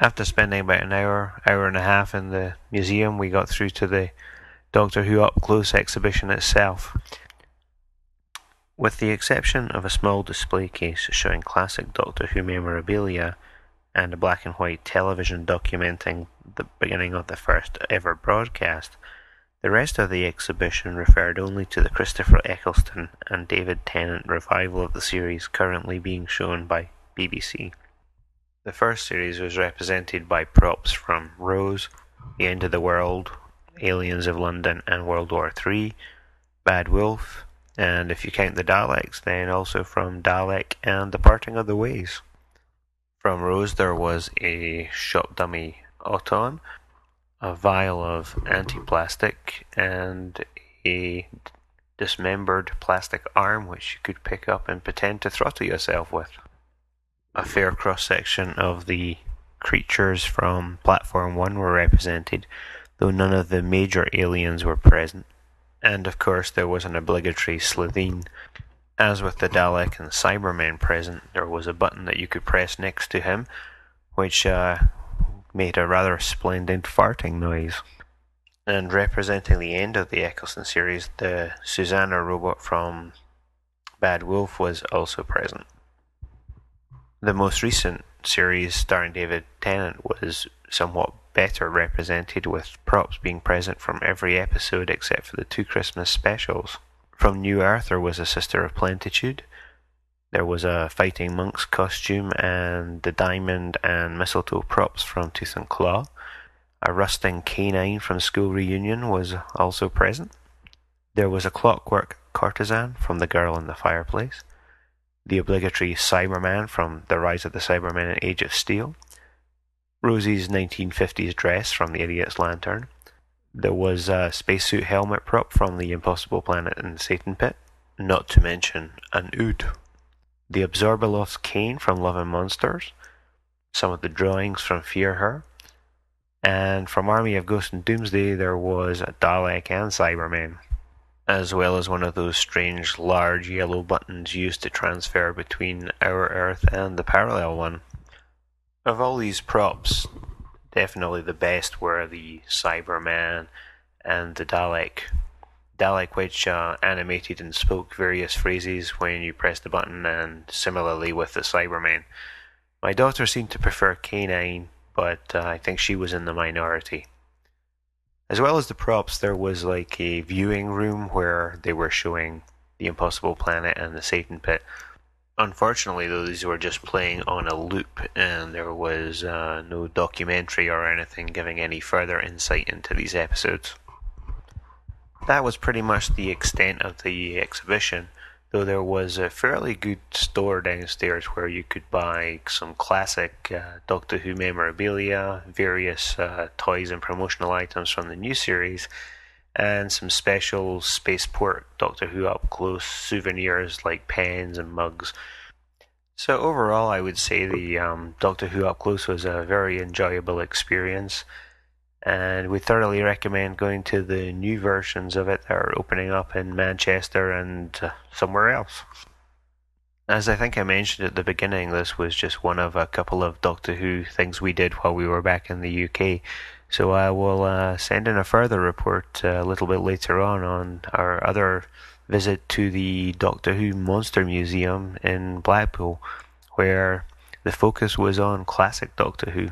After spending about an hour, hour and a half in the museum, we got through to the Doctor Who Up Close exhibition itself. With the exception of a small display case showing classic Doctor Who memorabilia and a black and white television documenting the beginning of the first ever broadcast, the rest of the exhibition referred only to the Christopher Eccleston and David Tennant revival of the series currently being shown by BBC. The first series was represented by props from Rose, The End of the World, Aliens of London, and World War III, Bad Wolf, and if you count the Daleks, then also from Dalek and The Parting of the Ways. From Rose, there was a shop dummy Auton, a vial of antiplastic, and a dismembered plastic arm which you could pick up and pretend to throttle yourself with. A fair cross section of the creatures from Platform 1 were represented, though none of the major aliens were present. And of course, there was an obligatory Slitheen. As with the Dalek and Cybermen present, there was a button that you could press next to him, which uh, made a rather splendid farting noise. And representing the end of the Eccleston series, the Zu-Zana robot from Bad Wolf was also present. The most recent series starring David Tennant was somewhat better represented, with props being present from every episode except for the two Christmas specials. From New Earth, there was a Sister of Plenitude, there was a fighting monk's costume and the diamond and mistletoe props from Tooth and Claw. A rusting K9 from School Reunion was also present. There was a clockwork courtesan from The Girl in the Fireplace. The obligatory Cyberman from The Rise of the Cybermen and Age of Steel. Rosie's 1950s dress from The Idiot's Lantern. There was a spacesuit helmet prop from The Impossible Planet and Satan Pit. Not to mention an Ood the Abzorbaloff's cane from Love and Monsters, some of the drawings from Fear Her, and from Army of Ghosts and Doomsday there was a Dalek and Cyberman, as well as one of those strange large yellow buttons used to transfer between our Earth and the parallel one. Of all these props, definitely the best were the Cyberman and the Dalek Dalek which uh, animated and spoke various phrases when you pressed the button, and similarly with the Cybermen. My daughter seemed to prefer K9, but uh, I think she was in the minority. As well as the props, there was like a viewing room where they were showing the Impossible Planet and the Satan Pit. Unfortunately, though, these were just playing on a loop, and there was uh, no documentary or anything giving any further insight into these episodes. That was pretty much the extent of the exhibition, though there was a fairly good store downstairs where you could buy some classic uh, Doctor Who memorabilia, various uh, toys and promotional items from the new series, and some special Spaceport Doctor Who up close souvenirs like pens and mugs. So overall, I would say the um, Doctor Who up close was a very enjoyable experience and we thoroughly recommend going to the new versions of it that are opening up in Manchester and uh, somewhere else. As I think I mentioned at the beginning, this was just one of a couple of Doctor Who things we did while we were back in the UK. So I will uh, send in a further report uh, a little bit later on on our other visit to the Doctor Who Monster Museum in Blackpool, where the focus was on classic Doctor Who.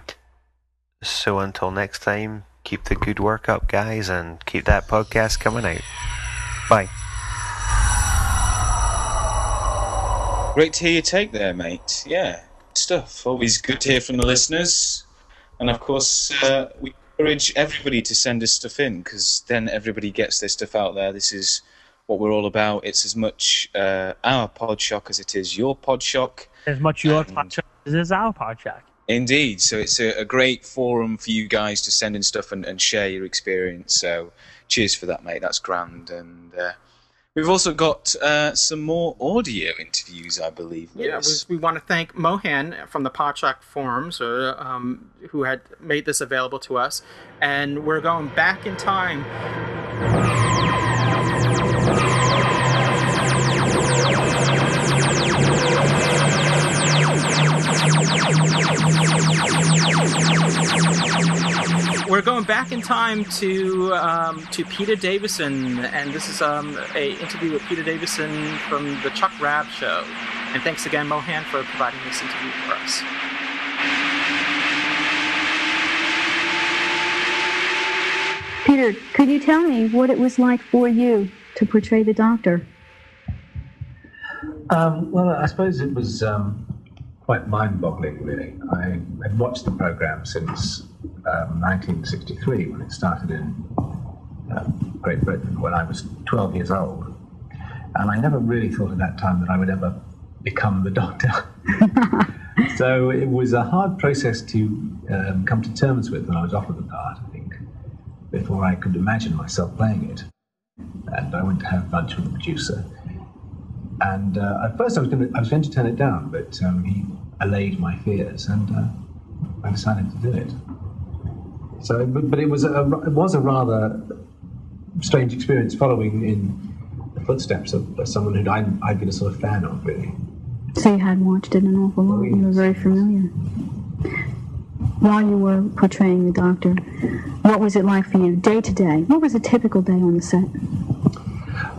So until next time, keep the good work up, guys, and keep that podcast coming out. Bye. Great to hear your take there, mate. Yeah, stuff. Always good to hear from the listeners. And of course, uh, we encourage everybody to send us stuff in because then everybody gets their stuff out there. This is what we're all about. It's as much uh, our pod shock as it is your pod shock. As much your pod shock as it is our pod shock. Indeed. So it's a, a, great forum for you guys to send in stuff and, and, share your experience. So cheers for that, mate. That's grand. And uh, we've also got uh, some more audio interviews, I believe. Yeah, we, we, want to thank Mohan from the Podshock forums, uh, um, who had made this available to us. And we're going back in time. We're going back in time to um, to Peter Davison, and this is um, a interview with Peter Davison from the Chuck Rabb Show. And thanks again, Mohan, for providing this interview for us. Peter, could you tell me what it was like for you to portray the Doctor? Um, well, I suppose it was um, quite mind-boggling, really. I had watched the program since um, 1963 when it started in uh, Great Britain when I was 12 years old. And I never really thought at that time that I would ever become the <laughs> doctor. <laughs> so it was a hard process to um, come to terms with when I was offered the part, I think, before I could imagine myself playing it. And I went to have lunch with the producer. And uh, at first I was, going to, I was going to turn it down, but um, he allayed my fears and uh, I decided to do it. So, but, it was a it was a rather strange experience following in the footsteps of, someone who I'd, I'd been a sort of fan of, really. So you had watched it an awful lot. You were very familiar. While you were portraying the Doctor, what was it like for you, day to day? What was a typical day on the set?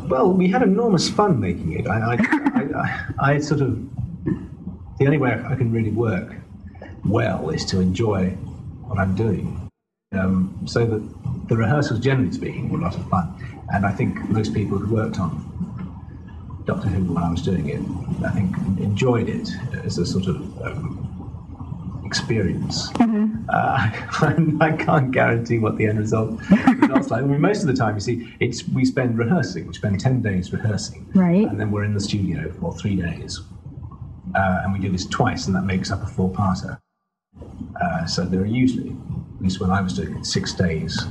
Well, we had enormous fun making it. I, I, I, I, I sort of the only way I can really work well is to enjoy what I'm doing. Um, so that the rehearsals, generally speaking, were a lot of fun. And I think most people who worked on Doctor Who when I was doing it, I think enjoyed it as a sort of um, experience. Mm-hmm. Uh, <laughs> I can't guarantee what the end result results like. I mean, most of the time, you see, it's we spend rehearsing. We spend ten days rehearsing, right? And then we're in the studio for three days, uh, and we do this twice, and that makes up a four-parter. Uh, so there are usually at least when I was doing it, six days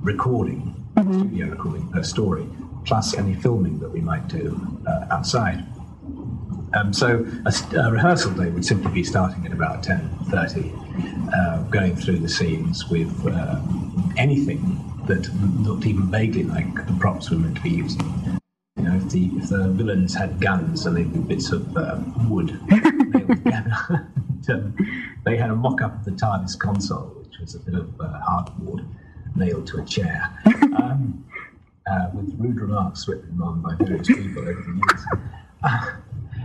recording, mm-hmm. studio recording per story, plus any filming that we might do uh, outside. Um, so a, a, rehearsal day would simply be starting at about 10.30, uh, going through the scenes with uh, anything that looked even vaguely like the props we were meant to be using. You know, if the, if the villains had guns and they'd be bits of uh, wood together, <laughs> um, <laughs> they had a mock-up of the TARDIS console was a bit of uh, hardboard nailed to a chair, um, uh, with rude remarks written on by various people over the years.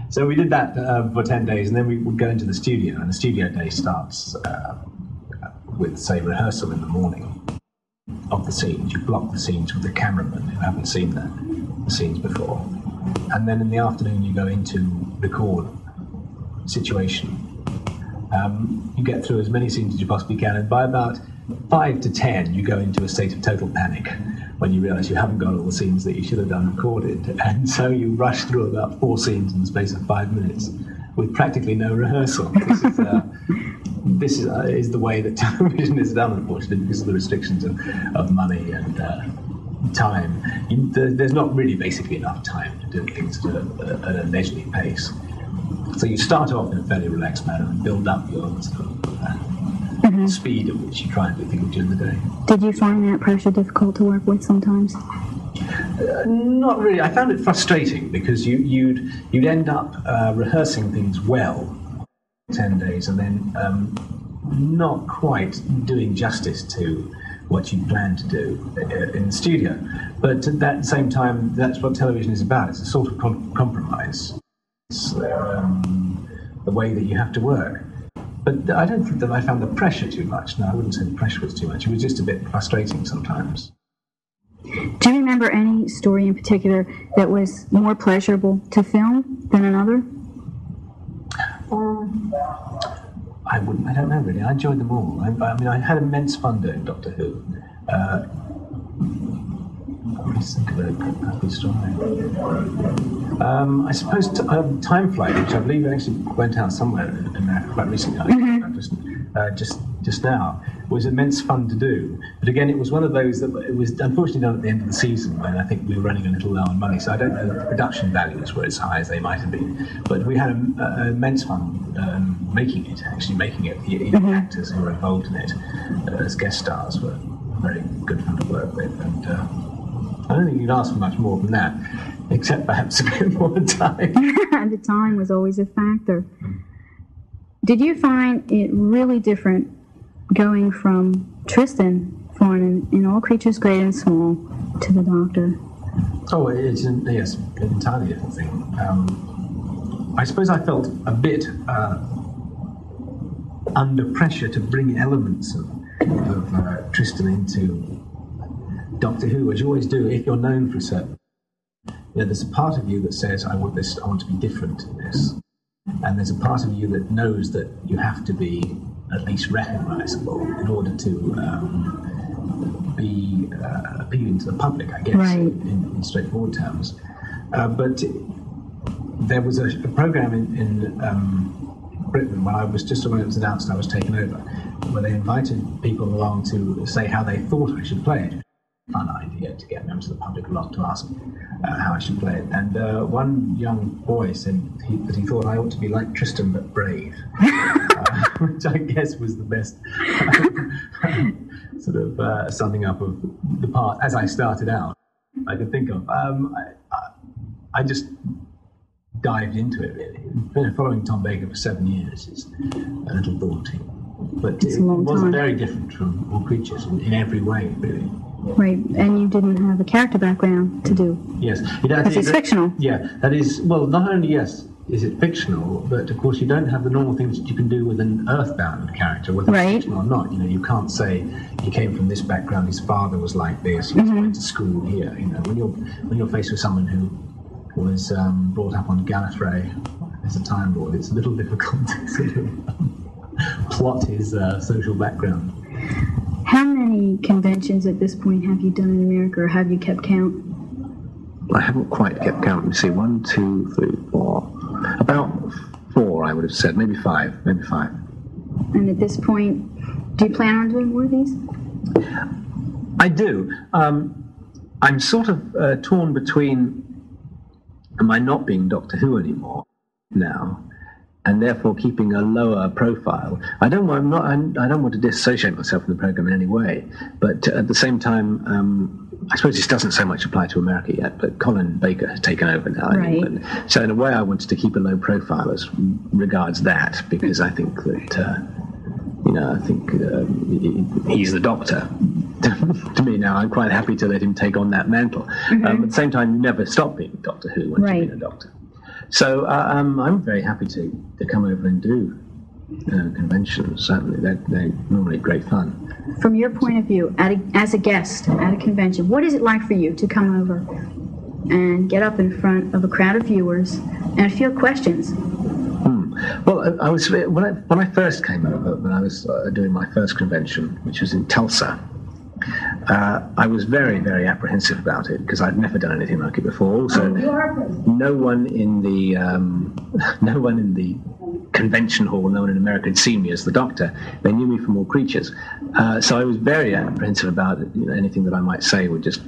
So we did that uh, for 10 days, and then we would go into the studio, and the studio day starts uh, with, say, rehearsal in the morning of the scenes. You block the scenes with the cameraman who haven't seen the, the scenes before. And then in the afternoon, you go into record situation um, you get through as many scenes as you possibly can, and by about five to ten, you go into a state of total panic when you realise you haven't got all the scenes that you should have done recorded, <laughs> and so you rush through about four scenes in the space of five minutes with practically no rehearsal. This is, uh, <laughs> this is, uh, is, the way that <laughs> television is done, unfortunately, because of the restrictions of, of money and. Uh, time. You, there's not really basically enough time to do things at a, at a leisurely pace. So you start off in a fairly relaxed manner and build up your sort of, uh, mm-hmm. speed at which you try and do things during the day. Did you find that pressure difficult to work with sometimes? Uh, not really. I found it frustrating because you, you'd you'd end up uh, rehearsing things well, ten days, and then um, not quite doing justice to what you plan to do uh, in the studio. But at that same time, that's what television is about. It's a sort of com- compromise um, the way that you have to work. But I don't think that I found the pressure too much. No, I wouldn't say the pressure was too much. It was just a bit frustrating sometimes. Do you remember any story in particular that was more pleasurable to film than another? Um, I wouldn't. I don't know really. I enjoyed them all. I, I mean, I had immense fun doing Doctor Who. Uh, Let's think of a good story. Um, I suppose t- um, Time Flight, which I believe actually went out somewhere in America quite recently. Mm-hmm. Robertson, uh, just just now, was immense fun to do. But again, it was one of those that it was unfortunately done at the end of the season when I think we were running a little low on money. So I don't know that the production values were as high as they might have been. But we had a, a, immense fun um, making it, actually making it. The, the actors who were involved in it uh, as guest stars were very good fun to work with. And uh, I don't think you'd ask for much more than that, except perhaps <laughs> a bit more time. <laughs> And the time was always a factor. Did you find it really different going from Tristan Farnon in All Creatures Great and Small to the Doctor? Oh, it's an, yes, an entirely different thing. Um, I suppose I felt a bit uh, under pressure to bring elements of, of uh, Tristan into Doctor Who, as you always do if you're known for a certain. You know, there's a part of you that says, "I want this. I want to be different in this," and there's a part of you that knows that you have to be at least recognisable in order to um, be uh, appealing to the public, I guess, Right. in, in straightforward terms. Uh, but there was a, a program in, in um, Britain when I was just when it was announced I was taken over, where they invited people along to say how they thought I should play it. Fun idea to get members of the public along to ask uh, how I should play it. And uh, one young boy said he, that he thought I ought to be like Tristan but brave, <laughs> uh, which I guess was the best <laughs> sort of uh, summing up of the part as I started out I could think of. Um, I, I, just dived into it really. Following Tom Baker for seven years is a little daunting, but It's it was very different from All Creatures in, in every way, really. Right, and you didn't have a character background to do. Yes, it it's fictional. Yeah, that is well. Not only yes, is it fictional, but of course you don't have the normal things that you can do with an earthbound character, whether Right. it's fictional or not. You know, you can't say he came from this background, his father was like this, he was Mm-hmm. going to school here. You know, when you're when you're faced with someone who was um, brought up on Gallifrey as a Time Lord, it's a little <laughs> difficult to sort of plot his uh, social background. How many conventions at this point have you done in America, or have you kept count? I haven't quite kept count. Let me see. One, two, three, four. About four, I would have said. Maybe five. Maybe five. And at this point, do you plan on doing more of these? I do. Um, I'm sort of uh, torn between am I not being Doctor Who anymore now, and therefore keeping a lower profile. I don't want. I'm not. I'm, I don't want to disassociate myself from the program in any way, but at the same time. Um, I suppose this doesn't so much apply to America yet, but Colin Baker has taken over now in Right. England. So in a way, I wanted to keep a low profile as regards that because I think that uh, you know I think um, he's the Doctor. <laughs> to me now, I'm quite happy to let him take on that mantle. Um, at the same time, you never stop being Doctor Who once Right. you've been a Doctor. So uh, um, I'm very happy to, to come over and do uh, conventions. Certainly, they're, they're normally great fun. From your point of view, at a, as a guest at a convention, what is it like for you to come over and get up in front of a crowd of viewers and field questions? Hmm. Well, I, I was when I when I first came over, when I was uh, doing my first convention, which was in Tulsa. Uh, I was very, very apprehensive about it because I'd never done anything like it before. Also, no one in the um, <laughs> no one in the convention hall, no one in America had seen me as the Doctor. They knew me from All Creatures, uh, so I was very apprehensive about it. You know, anything that I might say would just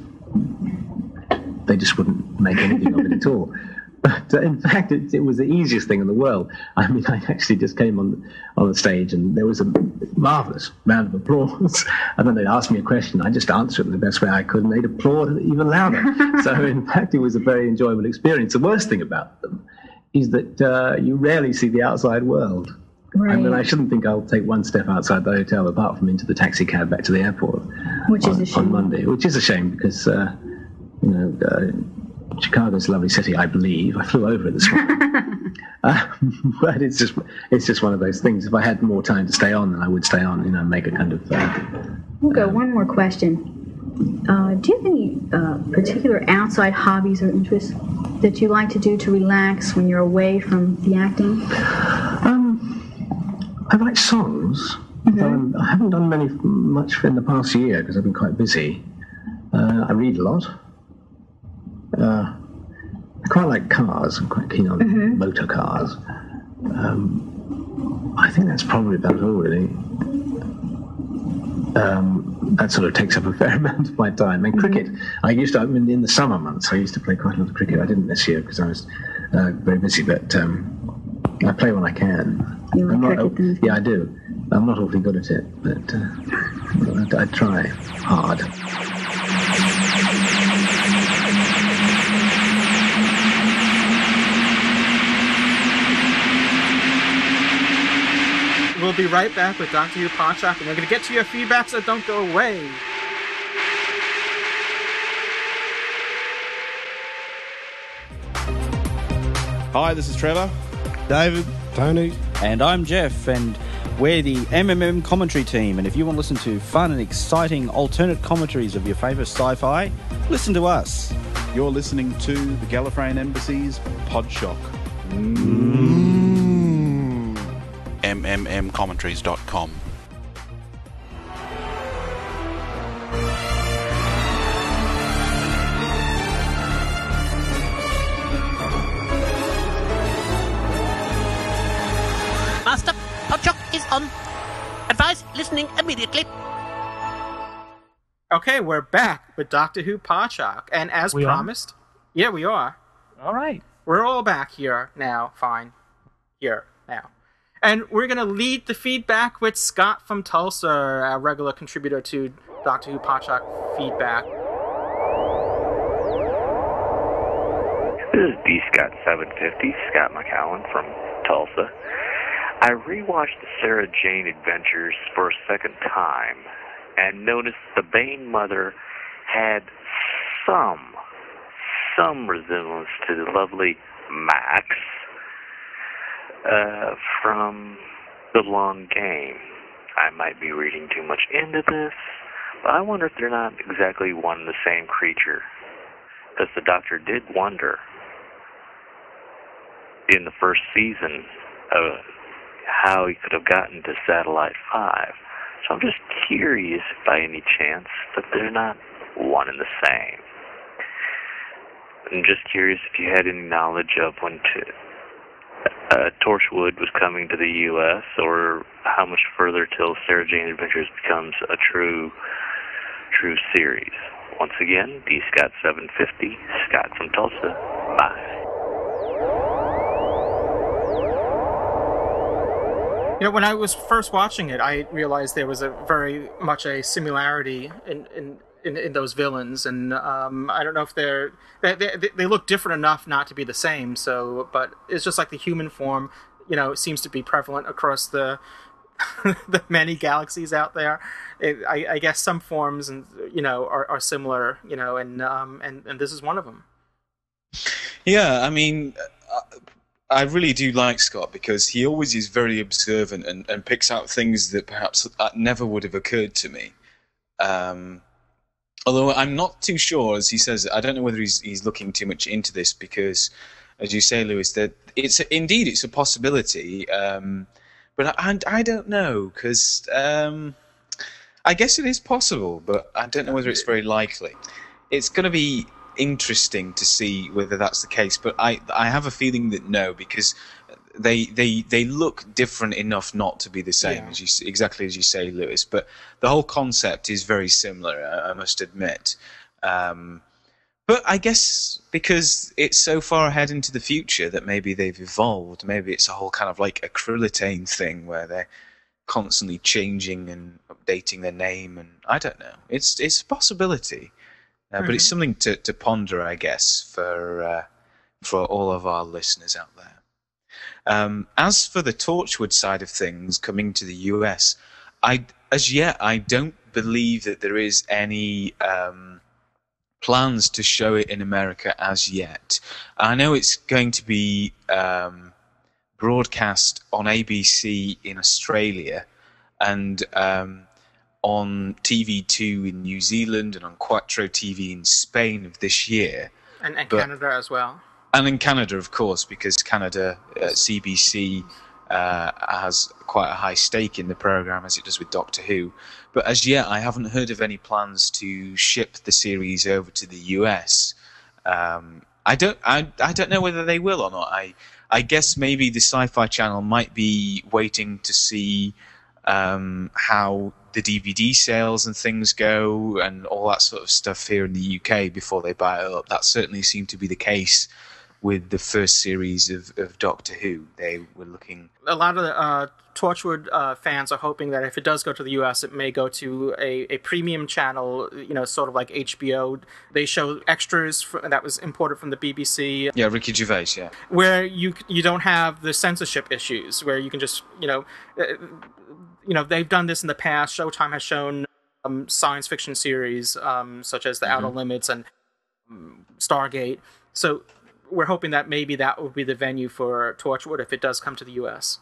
they just wouldn't make anything of it at all. <laughs> <laughs> But uh, in fact, it, it was the easiest thing in the world. I mean, I actually just came on on the stage, and there was a marvelous round of applause. <laughs> And then they asked me a question, I just answered it the best way I could, and they'd applaud even louder. <laughs> so, in fact, it was a very enjoyable experience. The worst thing about them is that uh, you rarely see the outside world. I mean, I shouldn't think I'll take one step outside the hotel apart from into the taxi cab back to the airport Which is on, a shame. on Monday, which is a shame because, uh, you know, uh, Chicago's a lovely city, I believe. I flew over it this morning. <laughs> uh, <laughs> but it's just it's just one of those things. If I had more time to stay on, then I would stay on, you know, make a kind of. Uh, We'll go one more question. Uh, do you have any uh, particular outside hobbies or interests that you like to do to relax when you're away from the acting? um, I write songs. although I'm- I haven't done many much in the past year because I've been quite busy. Uh, I read a lot. Uh, I quite like cars. I'm quite keen on motor cars. Um, I think that's probably about all, really. Um, that sort of takes up a fair <laughs> amount of my time. And cricket, I used to, I mean, in the summer months, I used to play quite a lot of cricket. I didn't this year because I was uh, very busy, but um, I play when I can. You like I'm not, cricket then? yeah, I do. I'm not awfully good at it, but uh, I, I try hard. We'll be right back with Doctor Who Podshock, and we're going to get to your feedback, so don't go away. Hi, this is Trevor. David. Tony. And I'm Jeff, and we're the MMM commentary team. And if you want to listen to fun and exciting alternate commentaries of your favourite sci fi, listen to us. You're listening to the Gallifreyan Embassy's Podshock. Mm. MMMcommentaries.com. Master, Podshock is on. Advise listening immediately. Okay, we're back with Doctor Who Podshock, and as We are? promised, yeah, we are. All right. We're all back here now. Fine. Here now. And we're going to lead the feedback with Scott from Tulsa, a regular contributor to Doctor Who Podshock feedback. This is D Scott 750, Scott McCowan from Tulsa. I rewatched the Sarah Jane Adventures for a second time and noticed the Bane Mother had some, some resemblance to the lovely Max uh, from The Long Game. I might be reading too much into this, but I wonder if they're not exactly one and the same creature. Because the Doctor did wonder in the first season of how he could have gotten to Satellite 5. So I'm just curious by any chance that they're not one and the same. I'm just curious if you had any knowledge of when to, uh, Torchwood was coming to the U.S. or how much further till Sarah Jane Adventures becomes a true, true series. Once again, D Scott 750, Scott from Tulsa. Bye. You know, when I was first watching it, I realized there was a very much a similarity in in, in, in those villains, and um, I don't know if they're they, they they look different enough not to be the same. So, but it's just like the human form, you know, seems to be prevalent across the <laughs> the many galaxies out there. It, I, I guess some forms and you know are, are similar, you know, and um and and this is one of them. Yeah, I mean, uh, I really do like Scott because he always is very observant and, and picks out things that perhaps uh, never would have occurred to me. Um, although I'm not too sure, as he says, I don't know whether he's he's looking too much into this because, as you say, Louis, that it's indeed it's a possibility, um, but I, I don't know because um, I guess it is possible, but I don't know whether it's very likely. It's going to be interesting to see whether that's the case, but I I have a feeling that no, because they they they look different enough not to be the same Yeah. as you exactly as you say, Louis. But the whole concept is very similar. I, I must admit. Um, but I guess because it's so far ahead into the future that maybe they've evolved. Maybe it's a whole kind of like Krillitane thing where they're constantly changing and updating their name, and I don't know. It's it's a possibility, uh, but it's Mhm. something to, to ponder, I guess, for uh, for all of our listeners out there. Um, as for the Torchwood side of things coming to the US, I as yet I don't believe that there is any um, plans to show it in America as yet. I know it's going to be um, broadcast on ABC in Australia and um, on TV2 in New Zealand and on Cuatro TV in Spain of this year. And and Canada as well. And in Canada, of course, because Canada, uh, CBC uh, has quite a high stake in the program, as it does with Doctor Who. But as yet, I haven't heard of any plans to ship the series over to the US. Um, I don't I, I don't know whether they will or not. I I guess maybe the Sci-Fi Channel might be waiting to see um, how the DVD sales and things go and all that sort of stuff here in the UK before they buy it up. That certainly seemed to be the case with the first series of, of Doctor Who. They were looking. A lot of the uh, Torchwood uh, fans are hoping that if it does go to the US, it may go to a, a premium channel, you know, sort of like HBO. They show extras for, that was imported from the BBC. Yeah, Ricky Gervais. Yeah, where you you don't have the censorship issues, where you can just you know, uh, you know they've done this in the past. Showtime has shown um, science fiction series um, such as The Outer Mhm. Limits and um, Stargate. So we're hoping that maybe that will be the venue for Torchwood if it does come to the US.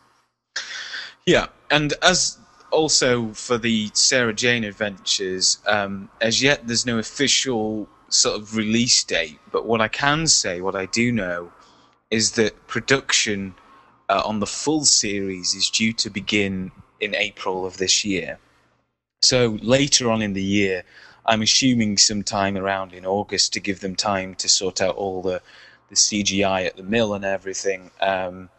Yeah, and as also for the Sarah Jane Adventures, um, as yet there's no official sort of release date. But what I can say, what I do know, is that production uh, on the full series is due to begin in April of this year. So later on in the year, I'm assuming sometime around in August to give them time to sort out all the, the CGI at the mill and everything. Um,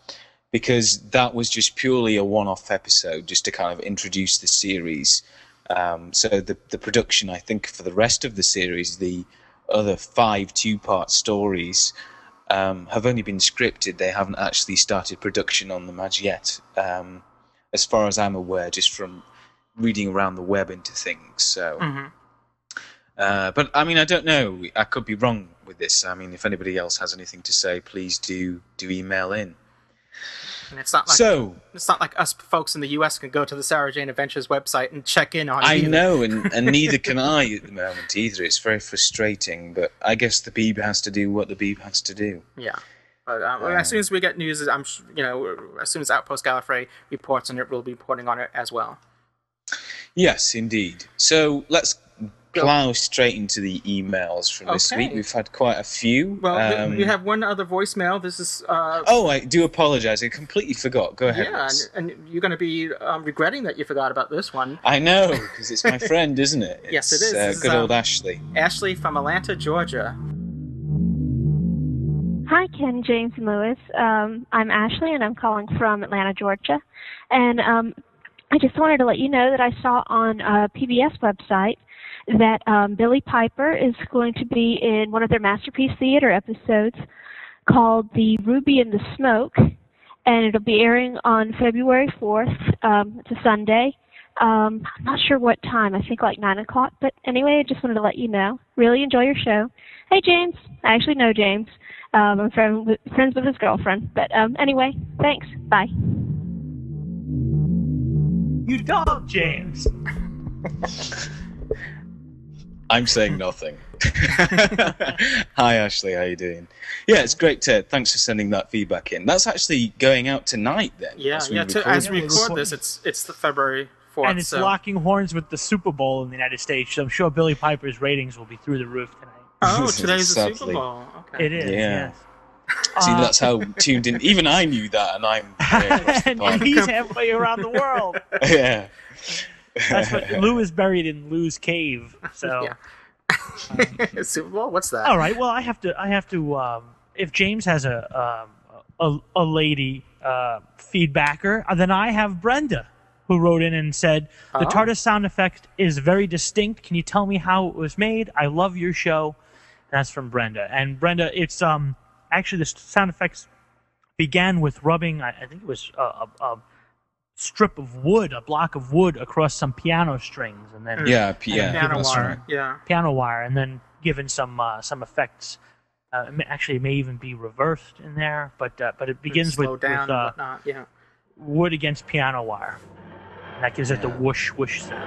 because that was just purely a one-off episode, just to kind of introduce the series. Um, so the the production, I think, for the rest of the series, the other five two-part stories, um, have only been scripted. They haven't actually started production on them as yet, um, as far as I'm aware, just from reading around the web into things. So. Mhm. Uh, but I mean, I don't know. I could be wrong with this. I mean, if anybody else has anything to say, please do do email in. And it's not like So- it's not like us folks in the US can go to the Sarah Jane Adventures website and check in on. I either. know, and, <laughs> and neither can I at the moment either. It's very frustrating, but I guess the Beeb has to do what the Beeb has to do. Yeah. But um, as soon as we get news, I'm you know as soon as Outpost Gallifrey reports on it, we'll be reporting on it as well. Yes, indeed. So let's plow straight into the emails from this Okay. week. We've had quite a few. Well, Um, we have one other voicemail. This is uh, Oh, I do apologise. I completely forgot. Go ahead. yeah, and, and you're going to be um, regretting that you forgot about this one. I know, <laughs> because it's my friend, isn't it? <laughs> Yes, It's. Uh, This is, good old um, Ashley. Ashley from Atlanta, Georgia. Hi, Ken, James, and Louis. Um, I'm Ashley, and I'm calling from Atlanta, Georgia. And um, I just wanted to let you know that I saw on uh, PBS website that um, Billie Piper is going to be in one of their Masterpiece Theater episodes called The Ruby and the Smoke, and it'll be airing on February 4th. Um, it's a Sunday. Um, I'm not sure what time. I think like 9 o'clock. But anyway, I just wanted to let you know. Really enjoy your show. Hey, James. I actually know James. Um, I'm friend with, friends with his girlfriend. But um, anyway, thanks. Bye. You dog, James. <laughs> I'm saying nothing. <laughs> Hi Ashley, how you doing? Yeah, it's great to thanks for sending that feedback in. That's actually going out tonight then. Yeah, as we yeah. To, as we record this, it's it's the February fourth. and it's so. locking horns with the Super Bowl in the United States. So I'm sure Billie Piper's ratings will be through the roof tonight. Oh, <laughs> today's the Super Bowl. Okay. It is. Yeah. Yes. See, Uh, that's how tuned in. Even I knew that, and I'm <laughs> way the and he's halfway around the world. yeah. That's what <laughs> Lou is buried in Lou's cave. So. <laughs> <laughs> Super Bowl? What's that? All right. Well, I have to. I have to. Um, if James has a um, a, a lady uh, feedbacker, uh, then I have Brenda, who wrote in and said the Oh. TARDIS sound effect is very distinct. Can you tell me how it was made? I love your show. That's from Brenda. And Brenda, it's um actually the sound effects began with rubbing. I, I think it was a, a, a strip of wood, a block of wood across some piano strings, and then Yeah, p- and yeah, then Piano given wire. some- Yeah. piano wire, and then given some uh, some effects. Uh, it may- actually, it may even be reversed in there, but uh, but it begins with, down with and uh, whatnot. Yeah. wood against piano wire. And that gives it the whoosh whoosh sound.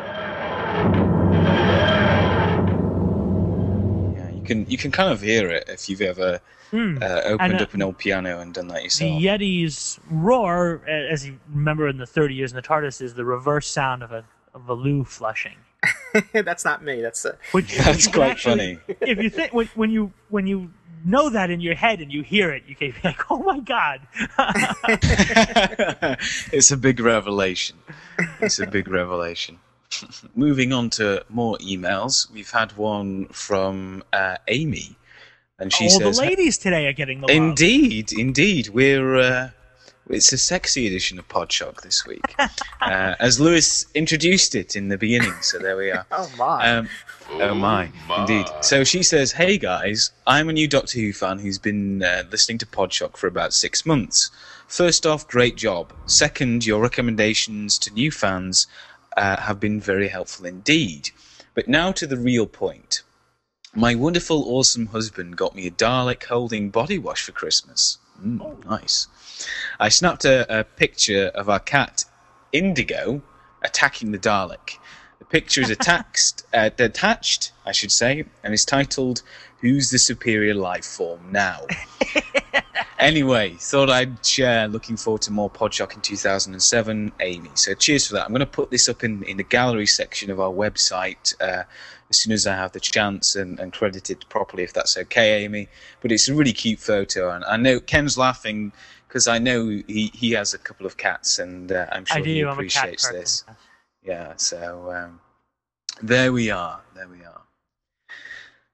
Can you can kind of hear it if you've ever Hmm. uh, opened And, uh, up an old piano and done that yourself. The. Yeti's roar, as you remember in the 30 years in the TARDIS, is the reverse sound of a of a loo flushing. <laughs> That's not me. That's uh, Which <laughs> That's quite actually- funny. If you think when, when you when you know that in your head and you hear it, you can be like, "Oh my god!" <laughs> it's a big revelation. It's a big revelation. <laughs> Moving on to more emails, we've had one from uh, Amy, and she All says, the ladies today are getting the love. Indeed, indeed. We're uh, it's a sexy edition of Podshock this week, <laughs> uh, as Louis introduced it in the beginning. So there we are. <laughs> Oh my. Um, oh my, indeed. So she says, "Hey guys, I'm a new Doctor Who fan who's been uh, listening to Podshock for about six months. First off, great job. Second, your recommendations to new fans uh, have been very helpful indeed. But now to the real point." My wonderful, awesome husband got me a Dalek holding body wash for Christmas. Mm, nice. I snapped a, a picture of our cat, Indigo, attacking the Dalek. The picture is attached, uh, attached, I should say, and is titled "Who's the Superior Life Form Now?" <laughs> anyway, thought I'd share. Looking forward to more Podshock in 2007, Amy. So cheers for that. I'm going to put this up in, in the gallery section of our website uh, as soon as I have the chance and, and credit it properly, if that's okay, Amy. But it's a really cute photo, and I know Ken's laughing because I know he, he has a couple of cats, and uh, I'm sure I do. he I'm a cat appreciates person. Yeah, so um, there we are. There we are.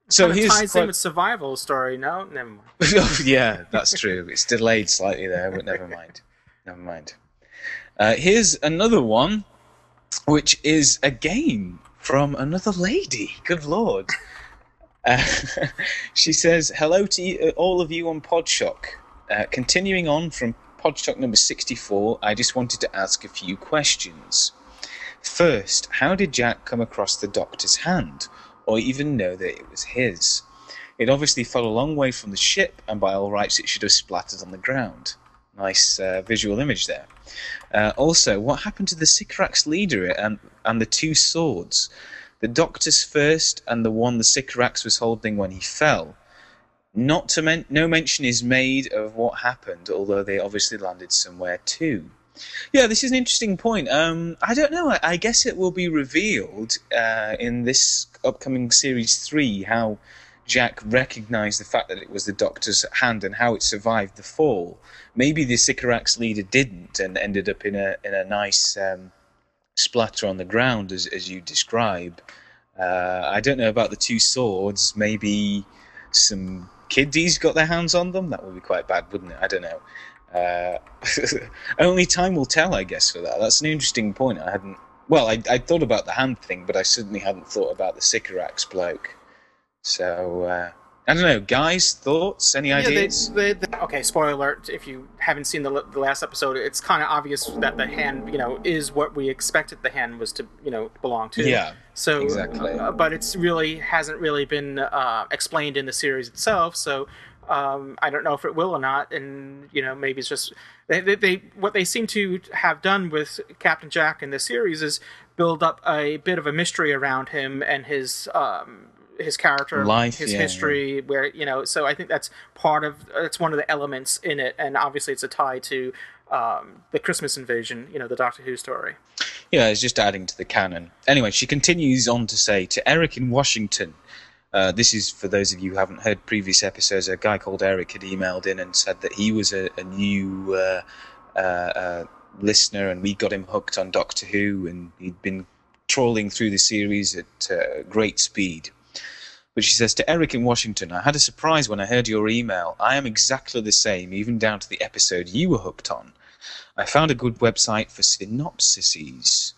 So Kinda here's ties quite- in with survival story. No, never mind. <laughs> Oh, yeah, that's true. It's delayed slightly there, but never mind. Never mind. Uh, here's another one, which is again from another lady. Good lord. Uh, <laughs> she says, Hello to you, uh, all of you on Podshock. Uh, continuing on from Podshock number 64, I just wanted to ask a few questions. First, how did Jack come across the doctor's hand, or even know that it was his? It obviously fell a long way from the ship, and by all rights, it should have splattered on the ground. Nice uh, visual image there. Uh, also, what happened to the Sycorax leader and, and the two swords? The Doctor's first, and the one the Sycorax was holding when he fell. Not to men- no mention is made of what happened, although they obviously landed somewhere too. Yeah, this is an interesting point. Um, I don't know. I, I guess it will be revealed uh, in this upcoming series three how Jack recognized the fact that it was the Doctor's hand and how it survived the fall. Maybe the Sycorax leader didn't and ended up in a in a nice um, splatter on the ground, as as you describe. Uh, I don't know about the two swords. Maybe some kiddies got their hands on them. That would be quite bad, wouldn't it? I don't know. Uh, <laughs> only time will tell, I guess, for that. That's an interesting point. I hadn't. Well, I I thought about the hand thing, but I certainly hadn't thought about the Sycorax bloke. So uh, I don't know, guys. Thoughts? Any Yeah, they, ideas? they, they- okay, spoiler alert. If you haven't seen the, the last episode, it's kind of obvious that the hand, you know, is what we expected the hand was to, you know, belong to. Yeah, So, exactly. uh, but it's really hasn't really been uh, explained in the series itself. So, um, I don't know if it will or not. And you know, maybe it's just they, they, they what they seem to have done with Captain Jack in the series is build up a bit of a mystery around him and his um, his character, Life, his yeah, history, where you know. So I think that's part of it's one of the elements in it, and obviously it's a tie to um, the Christmas invasion, you know, the Doctor Who story. Yeah, it's just adding to the canon. Anyway, she continues on to say to Eric in Washington. Uh, this is for those of you who haven't heard previous episodes. A guy called Eric had emailed in and said that he was a, a new uh, uh, uh, listener, and we got him hooked on Doctor Who, and he'd been trawling through the series at great speed. But she says to Eric in Washington, I had a surprise when I heard your email. I am exactly the same, even down to the episode you were hooked on. I found a good website for synopsises.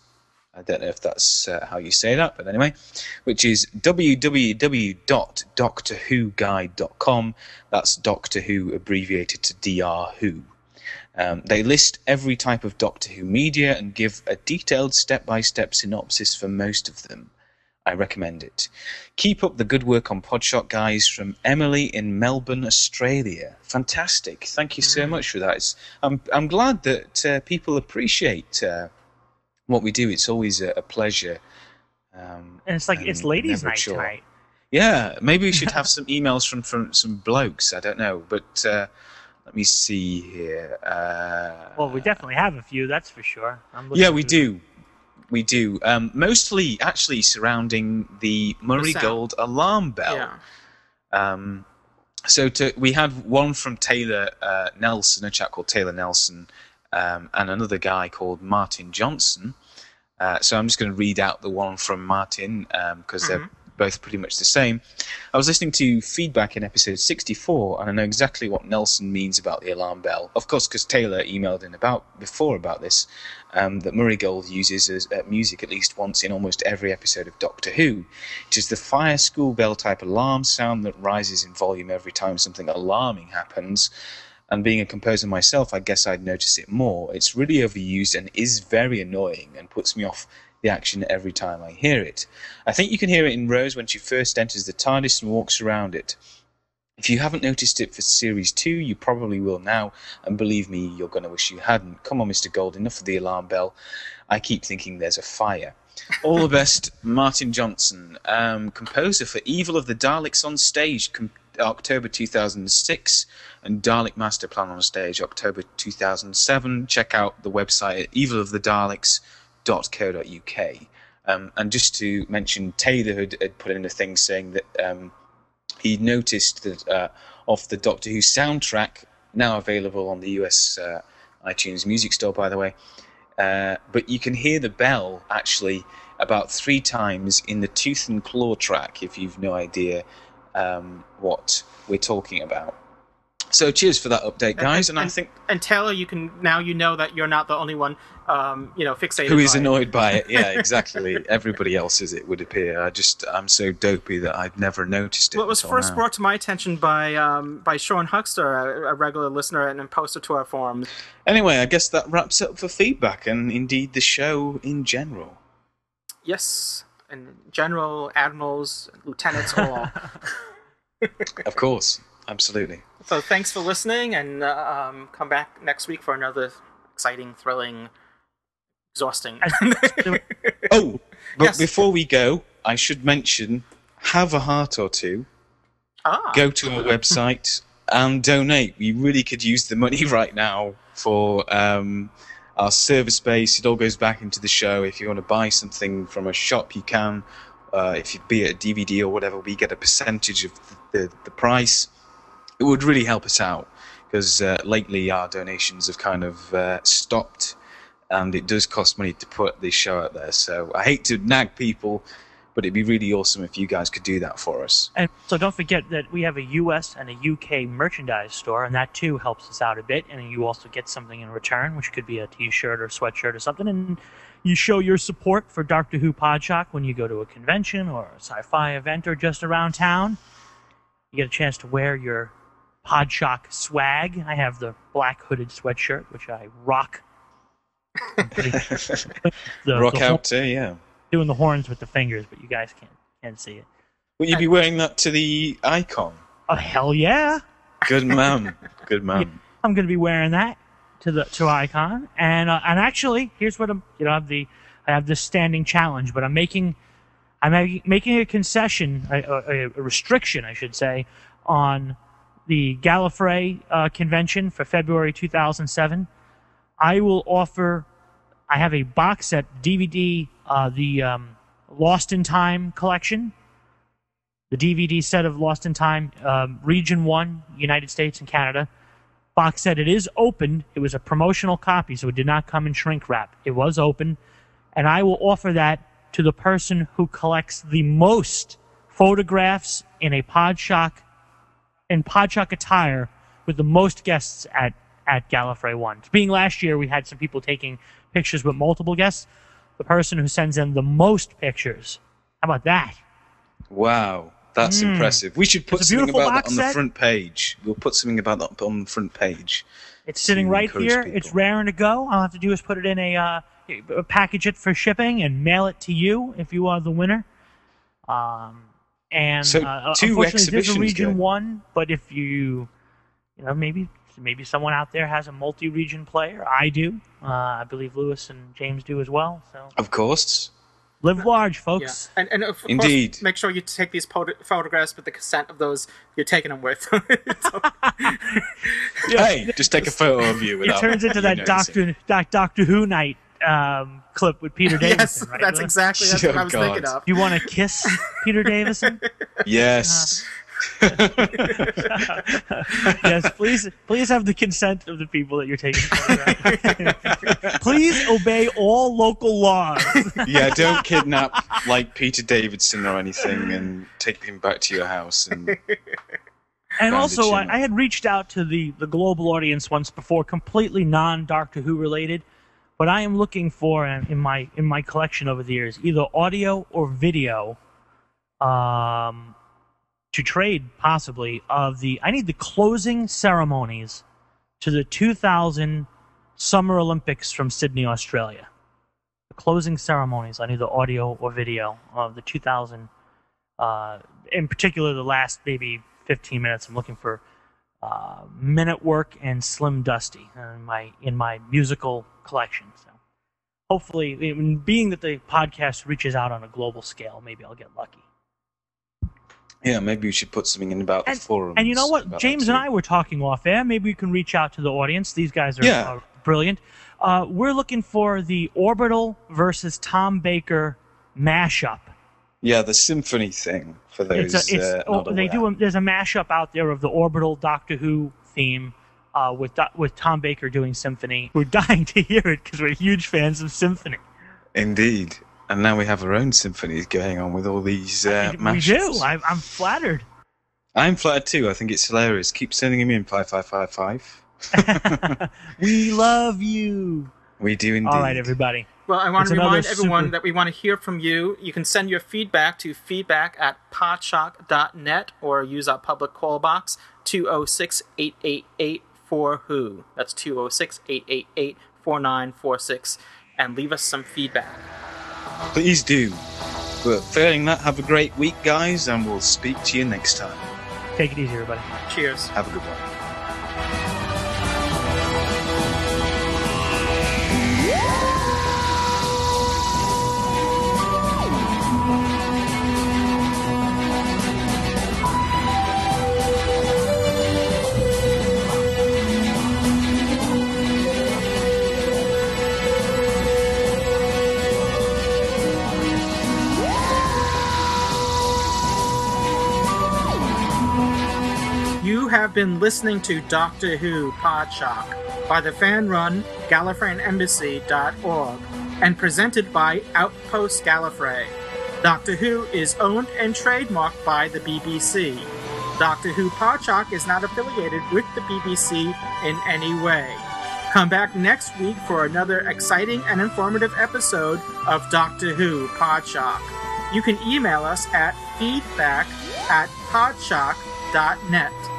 I don't know if that's uh, how you say that, but anyway, which is www.doctorwhoguide.com. That's Doctor Who abbreviated to DR Who. Um, they list every type of Doctor Who media and give a detailed step by step synopsis for most of them. I recommend it. Keep up the good work on Podshock, guys, from Emily in Melbourne, Australia. Fantastic. Thank you so much for that. It's, I'm, I'm glad that uh, people appreciate uh, what we do. It's always a, a pleasure. Um, And it's like it's ladies' never night chore. tonight. Yeah, maybe we should <laughs> have some emails from, from some blokes. I don't know, but uh, let me see here. Uh, Well, we definitely have a few, that's for sure. I'm yeah, we through- do. We do. Um, mostly, actually, surrounding the Murray sound. Gold alarm bell. Yeah. Um, so to, we had one from Taylor uh, Nelson, a chap called Taylor Nelson, um, and another guy called Martin Johnson. Uh, so I'm just going to read out the one from Martin because they're both pretty much the same. I was listening to feedback in episode 64, and I know exactly what Nelson means about the alarm bell. Of course, because Taylor emailed in about before about this, um, that Murray Gold uses as uh, music at least once in almost every episode of Doctor Who. It is the fire school bell type alarm sound that rises in volume every time something alarming happens. And being a composer myself, I guess I'd notice it more. It's really overused and is very annoying and puts me off the action every time I hear it. I think you can hear it in Rose when she first enters the TARDIS and walks around it. If you haven't noticed it for Series 2, you probably will now, and believe me, you're going to wish you hadn't. Come on, Mr. Gold, enough of the alarm bell. I keep thinking there's a fire. All the best, <laughs> Martin Johnson, um, composer for Evil of the Daleks on Stage, com- October 2006, and Dalek Master Plan on Stage, October 2007. Check out the website at evilofthedaleks.co.uk. Um, and just to mention, Taylor had, had put in a thing saying that um, he noticed that uh, off the Doctor Who soundtrack, now available on the US uh, iTunes Music Store, by the way, uh, but you can hear the bell actually about three times in the Tooth and Claw track if you've no idea um, what we're talking about. So cheers for that update, guys. And, I think and Taylor, you can now you know that you're not the only one, um, you know, fixated. who is by it. annoyed by it? Yeah, <laughs> exactly. Everybody else is. It would appear. I just I'm so dopey that I'd never noticed it. Well, it was first now. brought to my attention by um, by Sean Huckster, a, a regular listener and a poster to our forums. Anyway, I guess that wraps up for feedback and indeed the show in general. Yes, and general, admirals, lieutenants, all. <laughs> Of course, absolutely. so thanks for listening, and uh, um, come back next week for another exciting, thrilling, exhausting. <laughs> Oh, but Yes. before we go, I should mention have a heart or two. Ah. Go to our website and donate. We really could use the money <laughs> right now for um, our server space. It all goes back into the show. If you want to buy something from a shop, you can. Uh, if you be it a DVD or whatever, we get a percentage of the, the price. It would really help us out because uh, lately our donations have kind of uh, stopped and it does cost money to put this show out there. So I hate to nag people, but it'd be really awesome if you guys could do that for us. And so don't forget that we have a US and a UK merchandise store, and that too helps us out a bit. And you also get something in return, which could be a t shirt or sweatshirt or something. And you show your support for Doctor Who Podshock when you go to a convention or a sci fi event or just around town. You get a chance to wear your Podshock swag. I have the black hooded sweatshirt, which I rock. <laughs> the, Rock the out, uh, yeah. Doing the horns with the fingers, but you guys can't can't see it. Will you be wearing that to the I-CON? Oh hell yeah! Good <laughs> man. Good man. I'm going to be wearing that to the to I-CON, and uh, and actually, here's what I'm. You know, I have the I have this standing challenge, but I'm making I'm making a concession, a, a, a restriction, I should say, on the Gallifrey uh, convention for February 2007. I will offer. I have a box set DVD, uh, the um, Lost in Time collection, the DVD set of Lost in Time, um, Region 1, United States and Canada. Box set, it is opened. It was a promotional copy, so it did not come in shrink wrap. It was open. And I will offer that to the person who collects the most photographs in a Podshock, in Podshock attire with the most guests at, at Gallifrey 1. Being last year, we had some people taking pictures with multiple guests. The person who sends in the most pictures. How about that? Wow, that's Mm. impressive. We should put something about that on the front page. We'll put something about that on the front page. It's sitting right here. people. It's raring to go. All I have to do is put it in a uh, package it for shipping and mail it to you if you are the winner. Um, and So, uh, two unfortunately, there's a region going. one, but if you, you know, maybe maybe someone out there has a multi-region player. I do. Uh, I believe Louis and James do as well. So Of course. live large, Yeah. folks. And, and of Indeed. course, make sure you take these photo- photographs with the consent of those you're taking them with. <laughs> Hey, just take a photo of you It turns into that. Doctor Doc, Doctor Who night um, clip with Peter <laughs> Davison. yes, right? that's exactly that's what Oh, I was God. thinking of. You want to kiss <laughs> Peter Davison? Yes. <laughs> yes, please, please have the consent of the people that you're taking. please obey all local laws. yeah, don't kidnap like Peter Davidson or anything and take him back to your house and And also, I, I had reached out to the, the global audience once before, completely non Doctor Who related. But I am looking for uh, in my in my collection over the years either audio or video, um, to trade possibly of the. I need the closing ceremonies to the 2000 Summer Olympics from Sydney, Australia. The closing ceremonies. I need the audio or video of the 2000 uh, in particular the last maybe 15 minutes i'm looking for uh, Men at Work and slim dusty in my in my musical collection. So hopefully being that the podcast reaches out on a global scale maybe i'll get lucky. Yeah, maybe we should put something in about the forum. and you know what? james and i were talking off air. Maybe we can reach out to the audience. These guys are Yeah. uh, brilliant. Uh, we're looking for the orbital versus tom baker mashup Yeah, the symphony thing for those. it's a, it's, uh, oh, they do. A, there's a mashup out there of the orbital Doctor Who theme uh, with with Tom Baker doing symphony. We're <laughs> dying to hear it because we're huge fans of symphony. Indeed. And now we have our own symphonies going on with all these uh, we do. I, I'm flattered. I'm flattered too. I think it's hilarious. Keep sending them in five five five five. <laughs> We love you. We do indeed. All right, everybody. Well, I want It's to remind everyone super- that we want to hear from you. You can send your feedback to feedback at podshock.net or use our public call box 206 888 4WHO. That's 206 888 4946. And leave us some feedback. Please do. But failing that, have a great week, guys, and we'll speak to you next time. Take it easy, everybody. Cheers. Have a good one. You have been listening to Doctor Who Podshock by the fan-run GallifreyanEmbassy.org and presented by Outpost Gallifrey. Doctor Who is owned and trademarked by the BBC. Doctor Who Podshock is not affiliated with the BBC in any way. Come back next week for another exciting and informative episode of Doctor Who Podshock. You can email us at feedback at podshock.net.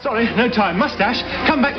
Sorry, no time. Mustache, come back later.